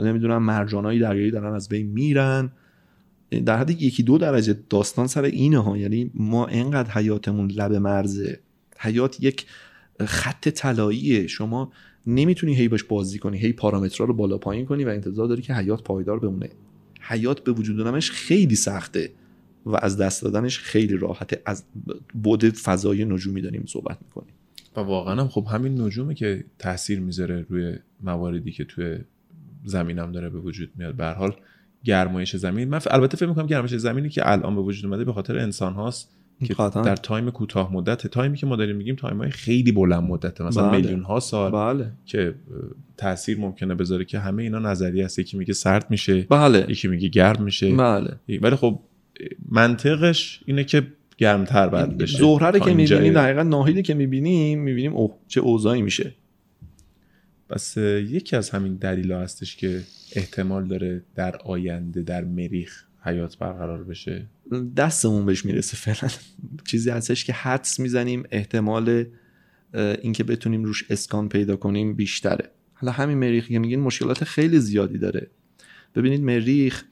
Speaker 2: نمی‌دونم مرجانهای دریایی دارن از بین میرن. در حد یکی دو درجه داستان سر اینه ها. یعنی ما انقدر حیاتمون لب مرزه. حیات یک خط طلاییه. شما نمی‌تونی هی باش بازی کنی هی پارامترها رو بالا پایین کنی و انتظار داری که حیات پایدار بمونه. حیات به وجود اومدنش خیلی سخته و از دست دادنش خیلی راحته. از بعد فضای نجومی داریم صحبت می‌کنیم.
Speaker 1: و واقعا هم خب همین نجومه که تاثیر می‌ذاره روی مواردی که توی زمینم داره به وجود میاد. به حال گرمایش زمین من البته فکر می‌کنم گرمایش زمینی که الان به وجود اومده به خاطر انسان هاست که
Speaker 2: قطعاً.
Speaker 1: در time کوتاه مدت time ی که ما داریم میگیم time های خیلی بلند مدته. مثلا
Speaker 2: بله.
Speaker 1: میلیون ها سال
Speaker 2: بله.
Speaker 1: که تاثیر ممکنه بذاره که همه اینا نظریه است. یکی میگه سرد میشه
Speaker 2: بله.
Speaker 1: یکی میگه گرم میشه.
Speaker 2: بله.
Speaker 1: ولی خب منطقش اینه که گرمتر بعد بشه.
Speaker 2: زهره رو که می‌بینیم در حقیقت ناهیدی که می‌بینیم می‌بینیم اوه چه اوضاعی میشه.
Speaker 1: پس اه، یکی از همین دلیلا هستش که احتمال داره در آینده در مریخ حیات برقرار بشه.
Speaker 2: دستمون بهش می‌رسه فعلا. چیزی هستش که حدس می‌زنیم احتمال اینکه بتونیم روش اسکان پیدا کنیم بیشتره. حالا همین مریخ که میگین مشکلات خیلی زیادی داره. ببینید مریخ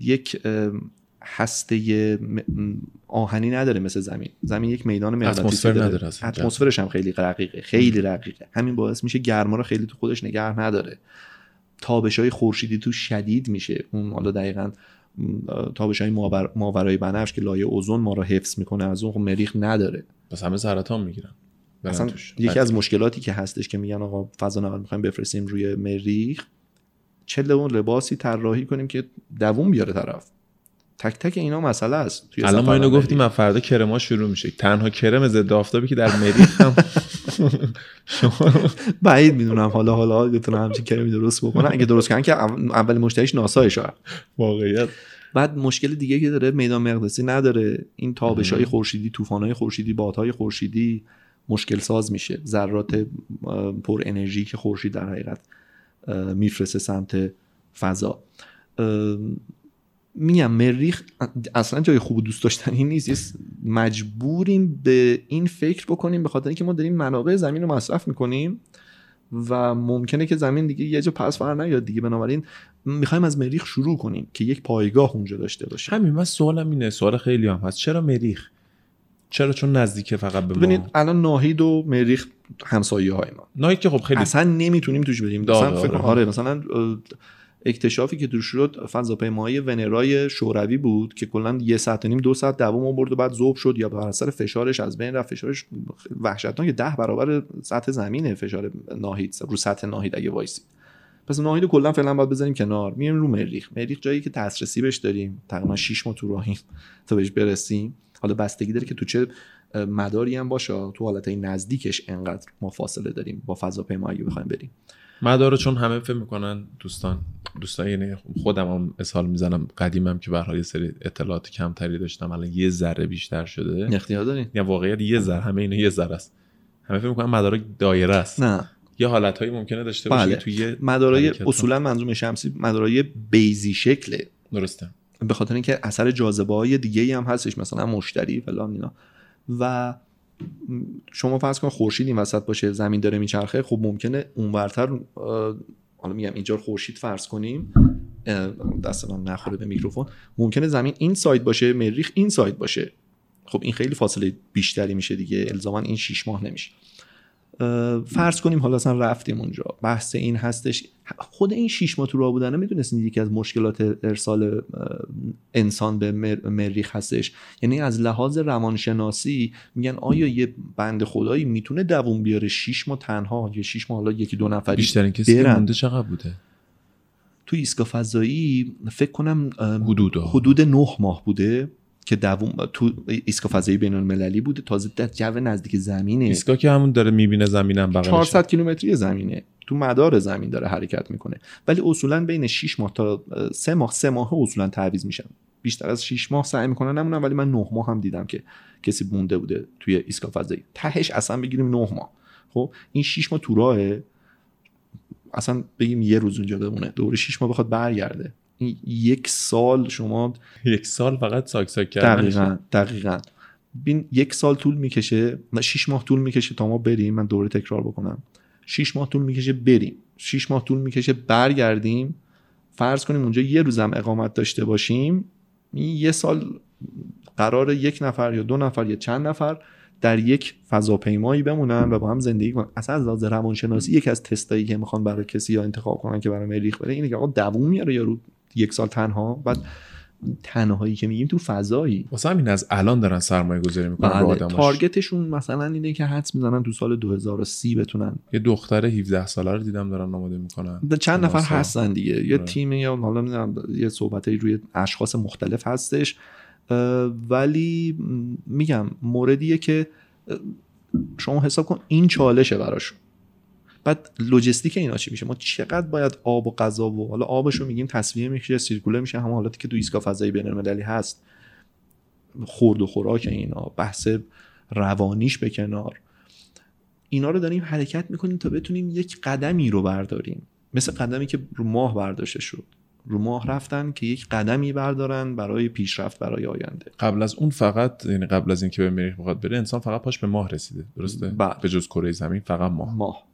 Speaker 2: یک هسته آهنی نداره مثل زمین. زمین یک میدان مغناطیسی داره.
Speaker 1: نداره.
Speaker 2: اتمسفرش هم خیلی رقیقه خیلی رقیقه همین باعث میشه گرما رو خیلی تو خودش نگه نداره. تابش های خورشیدی تو شدید میشه. اون حالا دقیقا تابش های ماور... ماورای بنفش که لایه اوزون ما رو حفظ می‌کنه از اون خب مریخ نداره.
Speaker 1: پس همه سرطان می‌گیرن.
Speaker 2: اصلا
Speaker 1: توش.
Speaker 2: یکی از مشکلاتی که هستش که میگن آقا فضا نورد می‌خوایم بفرستیم روی مریخ چه لباسی طراحی کنیم که دووم بیاره طرف. تک تک اینا مسئله است
Speaker 1: الان ما اینو. گفتیم از فردا کرما شروع میشه. تنها کرم ضد آفتابی که در مریخ هم شما
Speaker 2: بعید می‌دونم حالا حالا بتونن همچین کرمی درست بکنن. اگه درست کردن که اول مشتریش ناسا شاید.
Speaker 1: واقعیت.
Speaker 2: بعد مشکل دیگه که داره میدان مقناطیسی نداره. این تابش های خورشیدی طوفان های خورشیدی بادهای خورشیدی مشکل ساز میشه. ذرات پر انرژی که خورشید در حقیقت میفرسته سمت فضا. میگم مریخ اصلا جای خوب و دوست داشتنی نیست. مجبوریم به این فکر بکنیم به خاطر اینکه ما داریم منابع زمین رو مصرف می‌کنیم و ممکنه که زمین دیگه یه جا پس فر نیاد دیگه. بنابراین می‌خوایم از مریخ شروع کنیم که یک پایگاه اونجا داشته باشیم
Speaker 1: همین من سوالم اینه سوال خیلی هم هست. چرا مریخ؟ چرا چون نزدیکه فقط به
Speaker 2: ببینید الان ناهید و مریخ همسایه های ما.
Speaker 1: نه که خب خیلی
Speaker 2: اصلا نمی‌تونیم توش بریم. مثلا فکر
Speaker 1: آره.
Speaker 2: آره مثلا اکتشافی که توش شد فضاپیمایی ونرای شوروی بود که کلا یه ساعت و نیم دو ساعت دوام آورد و بعد ذوب شد یا بر اثر فشارش از بین رفت. فشارش وحشتناک ده برابر سطح زمینه فشار ناهید رو سطح ناهید اگه وایسی. پس ناهید کلا فعلا باید بذاریم کنار. میایم رو مریخ. مریخ جایی که دسترسی بهش داریم. تقریبا 6 ماه تو راهیم تا بهش برسیم. حالا بستگی داره که تو چه مداری هم باشه. تو حالت نزدیکش انقدر ما فاصله داریم با فضاپیمایی بخوایم بریم.
Speaker 1: مدارو چون همه فکر می‌کنن دوستان دوستان یعنی خودم هم مثال می‌زنم قدیمم که یه سری اطلاعات کمتری داشتم الان یه ذره بیشتر شده.
Speaker 2: اختیار داریم
Speaker 1: یا واقعیت یه ذره همه اینا یه ذره است. همه فکر می‌کنن مدار دایره است.
Speaker 2: نه.
Speaker 1: یه حالتهایی ممکنه داشته باشه
Speaker 2: بله.
Speaker 1: توی
Speaker 2: مدارای. اصولا منظومه شمسی مدارای بیضی شکله
Speaker 1: درسته.
Speaker 2: به خاطر اینکه اثر جاذبه های دیگه هم هستش مثلا مشتری فلان اینا. و شما فرض کن خورشید این وسط باشه زمین داره میچرخه خب ممکنه اونورتر حالا میگم اینجا خورشید فرض کنیم دست من نخوره به میکروفون ممکنه زمین این side باشه مریخ این side باشه. خب این خیلی فاصله بیشتری میشه دیگه الزاما این شیش ماه نمیشه. فرض کنیم حالا اصلا رفتیم اونجا. بحث این هستش. خود این شیش ماه تو راه بودنه می‌دونستین یکی از مشکلات ارسال انسان به مر- مریخ هستش. یعنی از لحاظ روانشناسی میگن آیا یه بند خدایی می‌تونه دووم بیاره شیش ماه تنها یا شیش ماه حالا یکی دو نفری
Speaker 1: بیشترین کسی. مونده چقدر بوده؟
Speaker 2: تو ایستگاه فضایی فکر کنم اه،
Speaker 1: حدودا.
Speaker 2: حدود نه ماه بوده. که دووم تو ایستگاه فضایی بین المللی بوده تازه در جو نزدیک زمینه.
Speaker 1: ایستگاه که همون داره می‌بینه زمینم بغلش.
Speaker 2: 400 کیلومتری زمینه. تو مدار زمین داره حرکت می‌کنه. ولی اصولا بین 6 ماه تا 3 ماه 3 ماه اصولا تعویض میشن بیشتر از 6 ماه سعی می‌کنن نمونن ولی من 9 ماه هم دیدم که کسی مونده بوده توی ایستگاه فضایی. تهش اصلا بگیریم 9 ماه. خب؟ این 6 ماه تو راهه. اصلا بگیم یه روز اونجا بمونه. دوره 6 ماه بخواد برگرده. یک سال شما
Speaker 1: یک سال فقط ساک ساک کردن.
Speaker 2: دقیقا دقیقا. بین یک سال طول می‌کشه نه شیش ماه طول می‌کشه تا ما بریم. من دوره تکرار بکنم. شیش ماه طول می‌کشه بریم. شیش ماه طول می‌کشه برگردیم. فرض کنیم اونجا یه روزم اقامت داشته باشیم. این یه سال قرار یک نفر یا دو نفر یا چند نفر در یک فضاپیمایی بمونن و با هم زندگی کنن. اصلا از لحاظ روانشناسی یکی از تستایی که می‌خوان برای کسی یا انتخاب کنن که برای مریخ بره اینه که آقا دووم میاره یارو یک سال تنها. بعد تنهایی که میگیم تو فضایی.
Speaker 1: واسه همین از الان دارن سرمایه گذاری می‌کنن رو
Speaker 2: بله.
Speaker 1: آدماش.
Speaker 2: تارگتشون مثلا اینه که حدس می‌زنن تو سال 2030 بتونن.
Speaker 1: یه دختر 17 ساله رو دیدم دارن آماده می‌کنن.
Speaker 2: چند نفر
Speaker 1: ناسا.
Speaker 2: هستن دیگه. یه
Speaker 1: آره.
Speaker 2: تیم یا حالا نمی‌دونم یه صحبتایی روی اشخاص مختلف هستش. ولی میگم موردیه که شما حساب کن این چالشه براشون بعد لوجستیک اینا چی میشه؟ ما چقدر باید آب و غذا و حالا آبش رو میگیم تصفیه میشه سیرکوله میشه همون حالتی که تو ایستگاه فضایی بین المللی هست. خورد و خوراک اینا بحث روانیش به کنار. اینا رو داریم حرکت می‌کنیم تا بتونیم یک قدمی رو برداریم. مثل قدمی که رو ماه برداشته شد. رو ماه رفتن که یک قدمی بردارن برای پیشرفت برای آینده.
Speaker 1: قبل از اون فقط یعنی قبل از اینکه به مریخ بخواد بره انسان فقط پاش به ماه رسیده. درسته؟
Speaker 2: بله.
Speaker 1: به جز کره زمین فقط ماه.
Speaker 2: ماه.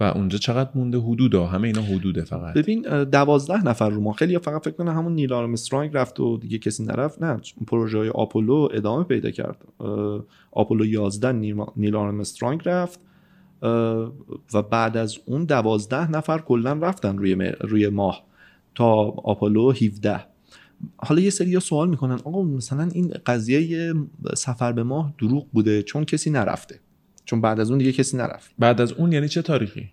Speaker 1: و اونجا چقدر مونده حدودا؟ همه اینا حدوده فقط.
Speaker 2: ببین دوازده نفر رو ماه خیلی فقط فکر کنه همون نیل آرمسترانگ رفت و دیگه کسی نرفت. نه پروژه های آپولو ادامه پیدا کرد. آپولو 11 نیل- آرمسترانگ رفت. و بعد از اون دوازده نفر کلا رفتن روی, روی ماه تا آپولو 17 حالا یه سری سوال می‌کنن آقا مثلا این قضیه سفر به ماه دروغ بوده چون کسی نرفته. چون بعد از اون دیگه کسی نرفت.
Speaker 1: بعد از اون یعنی چه تاریخی؟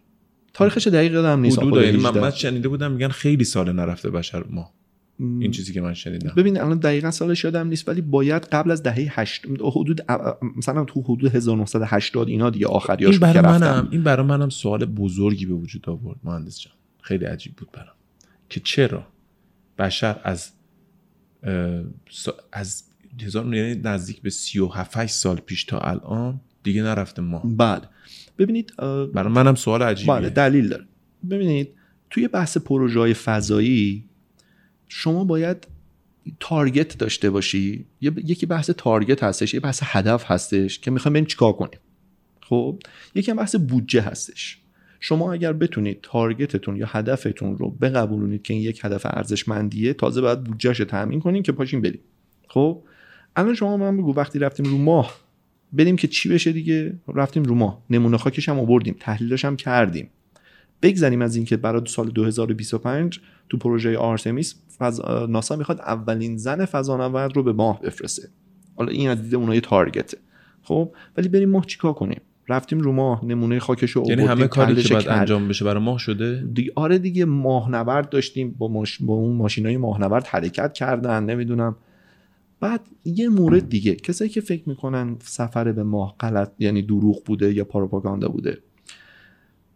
Speaker 2: تاریخش دقیق یادم نیست.
Speaker 1: حدود یعنی من,
Speaker 2: 18.
Speaker 1: من شنیده بودم میگن خیلی سال نرفته بشر ما. این چیزی که من شنیدم.
Speaker 2: ببین الان دقیقا سالش یادم نیست ولی باید قبل از دهه 8 حدود مثلا تو حدود 1980 اینا دیگه آخریاش
Speaker 1: این برای منم این برای منم سوال بزرگی به وجود آورد مهندس جان. خیلی عجیب بود برام. که چرا بشر از از هزار یعنی نزدیک به 37 سال پیش تا الان دیگه نرفته ما.
Speaker 2: بله. ببینید
Speaker 1: برای منم سوال عجیبیه.
Speaker 2: بله دلیل داره. ببینید توی بحث پروژه های فضایی شما باید تارگت داشته باشی. یکی بحث تارگت هستش یه بحث هدف هستش که می‌خوایم بریم چیکار کنیم. خب؟ یکی هم بحث بودجه هستش. شما اگر بتونید تارگتتون یا هدفتون رو بقبولونید که این یک هدف ارزشمندیه تازه باید بودجهش رو تامین کنین که پاشین بریم خب؟ الان شما من بگو وقتی رفتیم رو ماه بریم که چی بشه دیگه؟ رفتیم رو ماه. نمونه خاکش هم آوردیم تحلیلش هم کردیم. بگذریم از اینکه برای سال 2025 تو پروژه آرتمیس فض... ناسا می‌خواد اولین زن فضانورد رو به ماه بفرسته. حالا این از دید اونها یه تارگته. خب ولی بریم ماه چیکار کنیم؟ رفتیم رو ماه نمونه خاکش رو
Speaker 1: یعنی همه کاری که باید. انجام بشه برای ما شده؟
Speaker 2: دیگه آره دیگه ماهنورد داشتیم با, ماش... با اون ماشین های ماهنورد حرکت کردن نمی‌دونم. بعد یه مورد دیگه کسایی که فکر می‌کنن سفر به ماه غلط یعنی دروغ بوده یا پروپاگاندا بوده.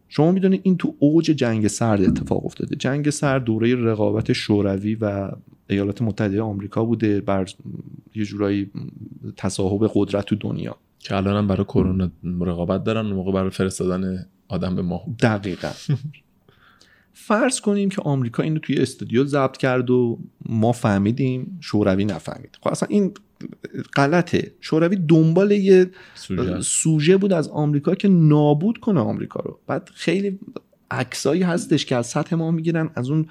Speaker 2: شما می‌دونید این تو اوج جنگ سرد اتفاق افتاده. جنگ سرد دوره رقابت شوروی و ایالات متحده آمریکا بوده بر یه جورایی تصاحب قدرت تو دنیا.
Speaker 1: که الان هم برای کرونا رقابت دارن موقع برای فرستادن آدم به ماه.
Speaker 2: دقیقا. فرض کنیم که آمریکا اینو توی استودیو ضبط کرد و ما فهمیدیم شوروی نفهمید. خب اصلا این غلطه. شوروی دنبال یه
Speaker 1: سوژه
Speaker 2: بود از آمریکا که نابود کنه آمریکا رو. بعد خیلی عکسایی هستش که از سطح ما می‌گیرن. از اون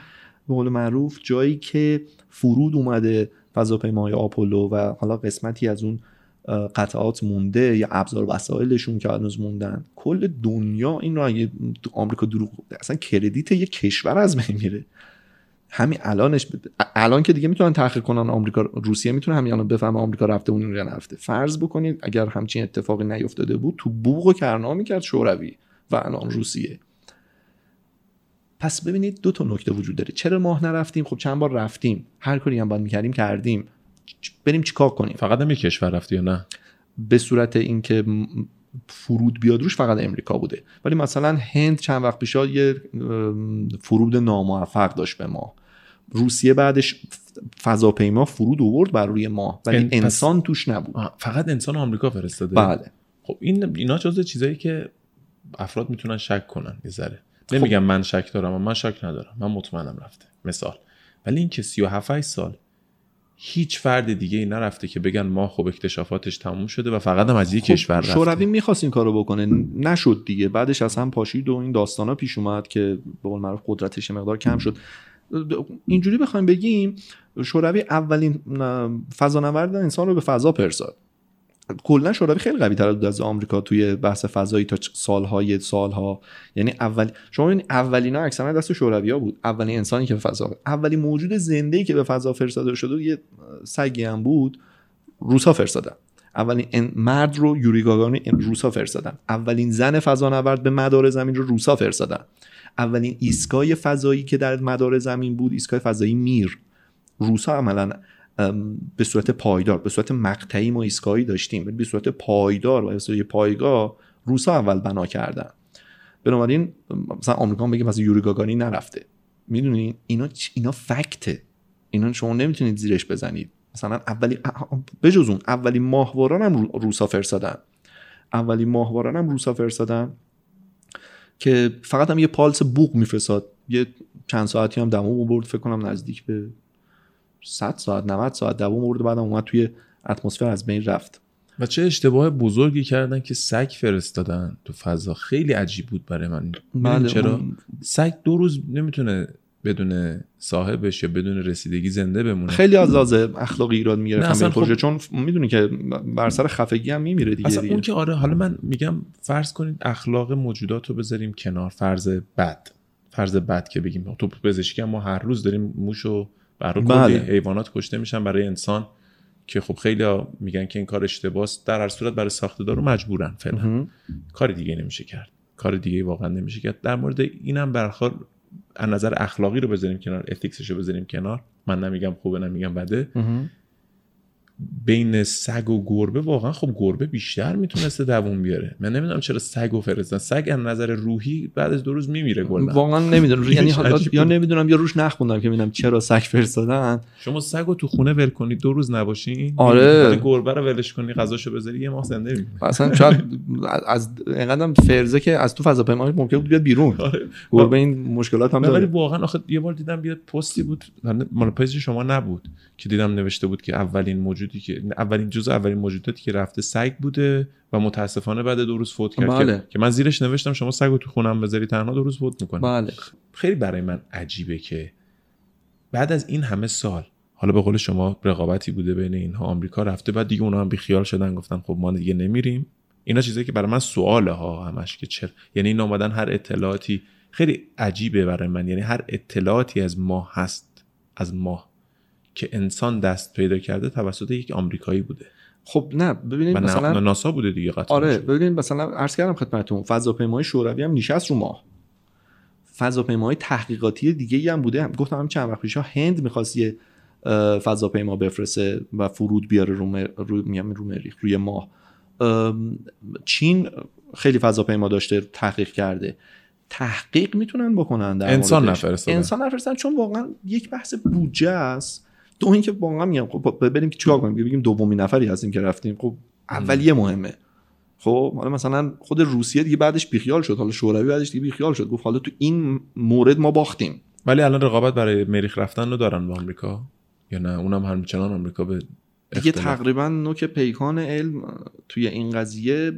Speaker 2: به قول معروف جایی که فرود اومده فضاپیماهای آپولو و حالا قسمتی از اون قطعات مونده یا ابزار وسایلشون که هنوز موندن. کل دنیا این رو اگه آمریکا دروغ اصلا کردیت یه کشور از بین میره. همین الانش الان که دیگه می‌تونن تحقیق کنن آمریکا روسیه می‌تونه همین الان بفهمه آمریکا رفته اون یا نرفته. فرض بکنید اگر همچین اتفاقی نیفتاده بود تو بوق و کرنا می‌کرد شوروی و الان روسیه. پس ببینید دو تا نکته وجود داره. چرا ماه نرفتیم؟ خب چند بار رفتیم. هر کاری هم باید می‌کردیم کردیم. بریم چیکار کنیم؟
Speaker 1: فقط هم کشور رفتی یا نه؟
Speaker 2: به صورت اینکه فرود بیاد روش فقط امریکا بوده. ولی مثلا هند چند وقت پیشا یه فرود ناموفق داشت به ما. روسیه بعدش فضاپیما فرود آورد بر روی ماه ولی انسان توش نبود.
Speaker 1: فقط انسان آمریکا فرستاده؟
Speaker 2: بله.
Speaker 1: خب این اینا جزء چیزایی که افراد می‌تونن شک کنن یه ذره. نمیگم من شک دارم من شک ندارم. من مطمئنم رفته. مثال. ولی این که 37 سال هیچ فرد دیگه ای نرفته که بگن ما خب اکتشافاتش تموم شده و فقط هم از یک
Speaker 2: خب،
Speaker 1: کشور رفته.
Speaker 2: شوروی می‌خواست این کارو بکنه. نشد دیگه. بعدش از هم پاشید و این داستانا پیش اومد که به قول معروف قدرتش مقدار کم شد. اینجوری بخوایم بگیم شوروی اولین فضانورد انسان رو به فضا پرساد کلا شوروی خیلی قوی تر بود از آمریکا توی بحث فضایی تا سالهای سالها. یعنی اول شما ببینید اولینا اکثرا دست شوروی ها بود. اولین انسانی که به فضا اولین موجود زنده ای که به فضا فرستاده شده یه سگی هم بود روسا فرستادن. اولین مرد رو یوری گاگانی روسا فرستادن. اولین زن فضانورد به مدار زمین رو روسا فرستادن. اولین ایستگاه فضایی که در مدار زمین بود ایستگاه فضایی میر. روسا عملا به صورت پایدار به صورت مقطعی ما ایستگاهی داشتیم. به صورت پایدار و به صورت پایگاه روسا اول بنا کردن. بنابراین مثلا آمریکا بگه مثلا یوری گاگانی نرفته. می‌دونین اینا اینا فکته. اینا شما نمی‌تونید زیرش بزنید. مثلا اولی بجز اون اولین ماهواران هم رو- روسا فرستادن. اولین ماهواران هم روسا فرستادن که فقط هم یه پالس بوق میفرستاد. یه چند ساعتی هم دمو برد فکر کنم نزدیک به 100 ساعت 90 ساعت دوام برد بعدم اومد توی اتمسفر از بین رفت.
Speaker 1: و چه اشتباه بزرگی کردن که سگ فرستادن تو فضا. خیلی عجیب بود برای من. می‌دونی
Speaker 2: بله،
Speaker 1: چرا؟
Speaker 2: اون-
Speaker 1: سگ دو روز نمی‌تونه بدون صاحبش یا بدون رسیدگی زنده بمونه.
Speaker 2: خیلی از لحاظ اخلاقی ایراد
Speaker 1: اصلا
Speaker 2: به این پروژه
Speaker 1: خب-
Speaker 2: چون می‌دونی که بر سر خفگی هم میمیره دیگه,
Speaker 1: اصلا
Speaker 2: دیگه.
Speaker 1: اون که آره حالا من میگم فرض کنید اخلاق موجودات رو بذاریم کنار فرض بد. فرض بد که بگیم تو پزشکی ما هر روز داریم موش و برای
Speaker 2: بله.
Speaker 1: حیوانات کشته میشن برای انسان که خب خیلی میگن که این کار اشتباس در هر صورت برای ساخته دارو مجبورن فعلا. کار دیگه نمیشه کرد. کار دیگه واقعا نمیشه کرد. در مورد اینم برخور از نظر اخلاقی رو بذاریم کنار اتیکسش رو بذاریم کنار. من نمیگم خوبه نمیگم بده. بین سگ و گربه واقعا خب گربه بیشتر می‌تونسته دووم بیاره. من نمی‌دونم چرا سگ و فرستن سگ از نظر روحی بعد از دو روز میمیره کلا.
Speaker 2: واقعا نمی‌دونم. یعنی یا نمی‌دونم یا روش نخوندم که ببینم چرا سگ فرستادن.
Speaker 1: شما سگ رو تو خونه ول کنی دو روز نباشین
Speaker 2: آره.
Speaker 1: گربه رو ولش کنی غذاشو بذاری یه ماه زنده میمونه
Speaker 2: اصلا شاید از اینقدرم فرزه که از تو فضاپیما ممکن بود بیاد بیرون. آره. گربه این مشکلات هم داره.
Speaker 1: ولی واقعا آخه یه بار دیدم بیاد پستی بود. مال پیج شما نبود که دیدم نوشته بود که اولین موجودی که اولین جزء اولین موجوداتی که رفته سگ بوده و متاسفانه بعد دو روز فوت کرد
Speaker 2: بله.
Speaker 1: که من زیرش نوشتم شما سگ رو تو خونم بذاری تنها دو روز فوت می‌کنه
Speaker 2: بله.
Speaker 1: خیلی برای من عجیبه که بعد از این همه سال حالا به قول شما رقابتی بوده بین اینها آمریکا رفته بعد دیگه اونها هم بیخیال شدن گفتن خب ما دیگه نمیریم اینا چیزایی که برای من سواله ها همش که چرا یعنی این اومدن هر اطلاعاتی خیلی عجیبه برای من یعنی هر اطلاعاتی از ما هست از ما که انسان دست پیدا کرده توسط یک آمریکایی بوده.
Speaker 2: خب نه ببینید مثلا
Speaker 1: ناسا بوده دیگه قطعا.
Speaker 2: آره ببینید مثلا عرض کردم خدمتتون فضاپیمای شوروی هم نشست رو ماه. فضاپیمای تحقیقاتی دیگه ای هم بوده. گفتم هم چند وقت پیش هند می‌خواست یه فضاپیما بفرسته و فرود بیاره رو, رو... رو مریخ روی ماه. چین خیلی فضاپیما داشته تحقیق کرده. تحقیق می‌تونن بکنن در
Speaker 1: انسان نفرستن
Speaker 2: انسان نفرستن چون واقعا یک بحث بودجه است. دو اینکه واقعا میگم خب بریم که چیکار کنیم؟ بگیم دومین نفری هستیم که رفتیم. خب اولیه مهمه. خب حالا مثلا خود روسیه دیگه بعدش بیخیال شد. حالا شوروی بعدش دیگه بیخیال شد. گفت حالا تو این مورد ما باختیم.
Speaker 1: ولی الان رقابت برای مریخ رفتن رو دارن با آمریکا؟ یا نه؟ اونم همچنان آمریکا به
Speaker 2: دیگه تقریبا نوک پیکان علم توی این قضیه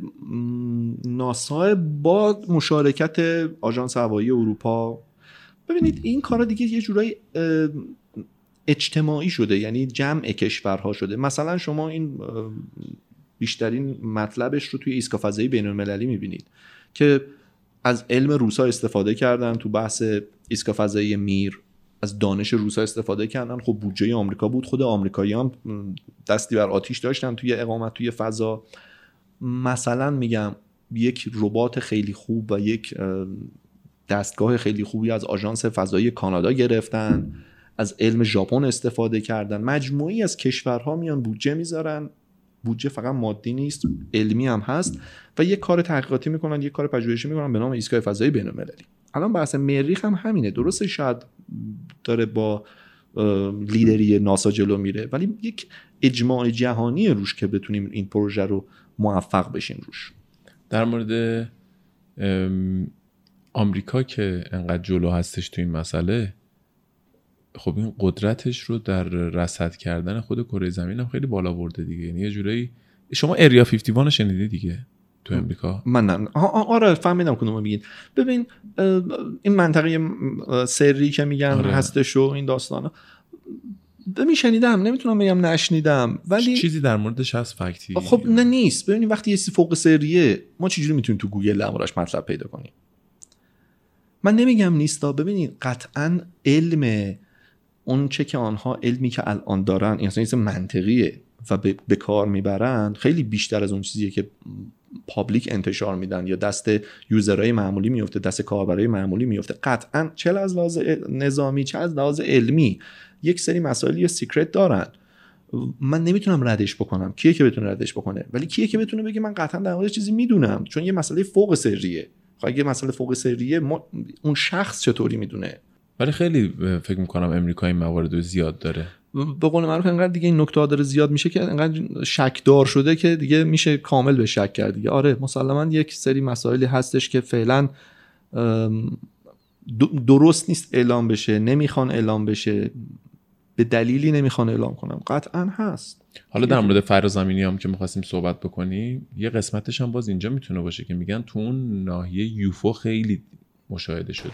Speaker 2: ناسا با مشارکت آژانس هوایی اروپا. ببینید این کارا دیگه یه جورایی اجتماعی شده یعنی جمع کشورها شده. مثلا شما این بیشترین مطلبش رو توی ایستگاه فضایی بین المللی می‌بینید که از علم روسا استفاده کردن تو بحث ایستگاه فضایی میر از دانش روسا استفاده کردن. خب بودجه آمریکا بود. خود آمریکایی هم دستی بر آتیش داشتن توی اقامت توی فضا. مثلا میگم یک ربات خیلی خوب و یک دستگاه خیلی خوبی از آژانس فضایی کانادا گرفتن. از علم ژاپن استفاده کردن. مجموعی از کشورها میان بودجه می‌ذارن. بودجه فقط مادی نیست علمی هم هست و یک کار تحقیقاتی می‌کنن یک کار پژوهشی می‌کنن به نام ایستگاه فضایی بین‌المللی الان بحث مریخ هم همینه. درسته شاید داره با لیدری ناسا جلو میره ولی یک اجماع جهانی روش که بتونیم این پروژه رو موفق بشیم روش.
Speaker 1: در مورد آمریکا که انقدر جلو هستش تو این مسئله خب این قدرتش رو در رصد کردن خود کره زمین هم خیلی بالا برده دیگه. یعنی یه جورایی شما اریا 51 شنیدی دیگه تو امریکا؟
Speaker 2: من نه. آره فهمیدم کدومو میگین. ببین این منطقه سری که میگن آره. هستش و این داستانا. ببین شنیدم. نمی‌تونم بگم نشنیدم ولی
Speaker 1: چیزی در موردش هست فکتی.
Speaker 2: خب نه نیست. ببینید وقتی یه فوق سریه ما چجوری می‌تونیم تو گوگل دربارش مطلب پیدا کنیم؟ من نمیگم نیستا. ببینید قطعا علم اون چه که آنها علمی که الان دارن این اصلا منطقیه و به کار می‌برن خیلی بیشتر از اون چیزیه که public انتشار میدن یا دست user های معمولی میفته دست کاربرای معمولی میفته. قطعا چه از لحاظ نظامی چه از لحاظ علمی یک سری مسائل یا secret دارن. من نمی‌تونم ردش بکنم کیه که بتونه ردش بکنه ولی کیه که بتونه بگه من قطعا در مورد چیزی می‌دونم چون یه مسئله فوق سریه. خب اگه مسئله فوق سریه ما اون شخص چطوری می‌دونه؟
Speaker 1: ولی خیلی فکر می‌کنم امریکا این موارد زیاد داره.
Speaker 2: به قول معروف انقدر دیگه این نکته داره زیاد میشه که انقدر شکدار شده که دیگه میشه کامل به شک کرد دیگه. آره مسلما یک سری مسائلی هستش که فعلا درست نیست اعلام بشه نمی‌خوان اعلام بشه. به دلیلی نمی‌خوان اعلام کنم. قطعا هست.
Speaker 1: حالا در مورد فرازمینی هم که می‌خواستیم صحبت بکنیم یه قسمتش هم باز اینجا می‌تونه باشه که میگن تو اون ناحیه یوفو خیلی مشاهده شده.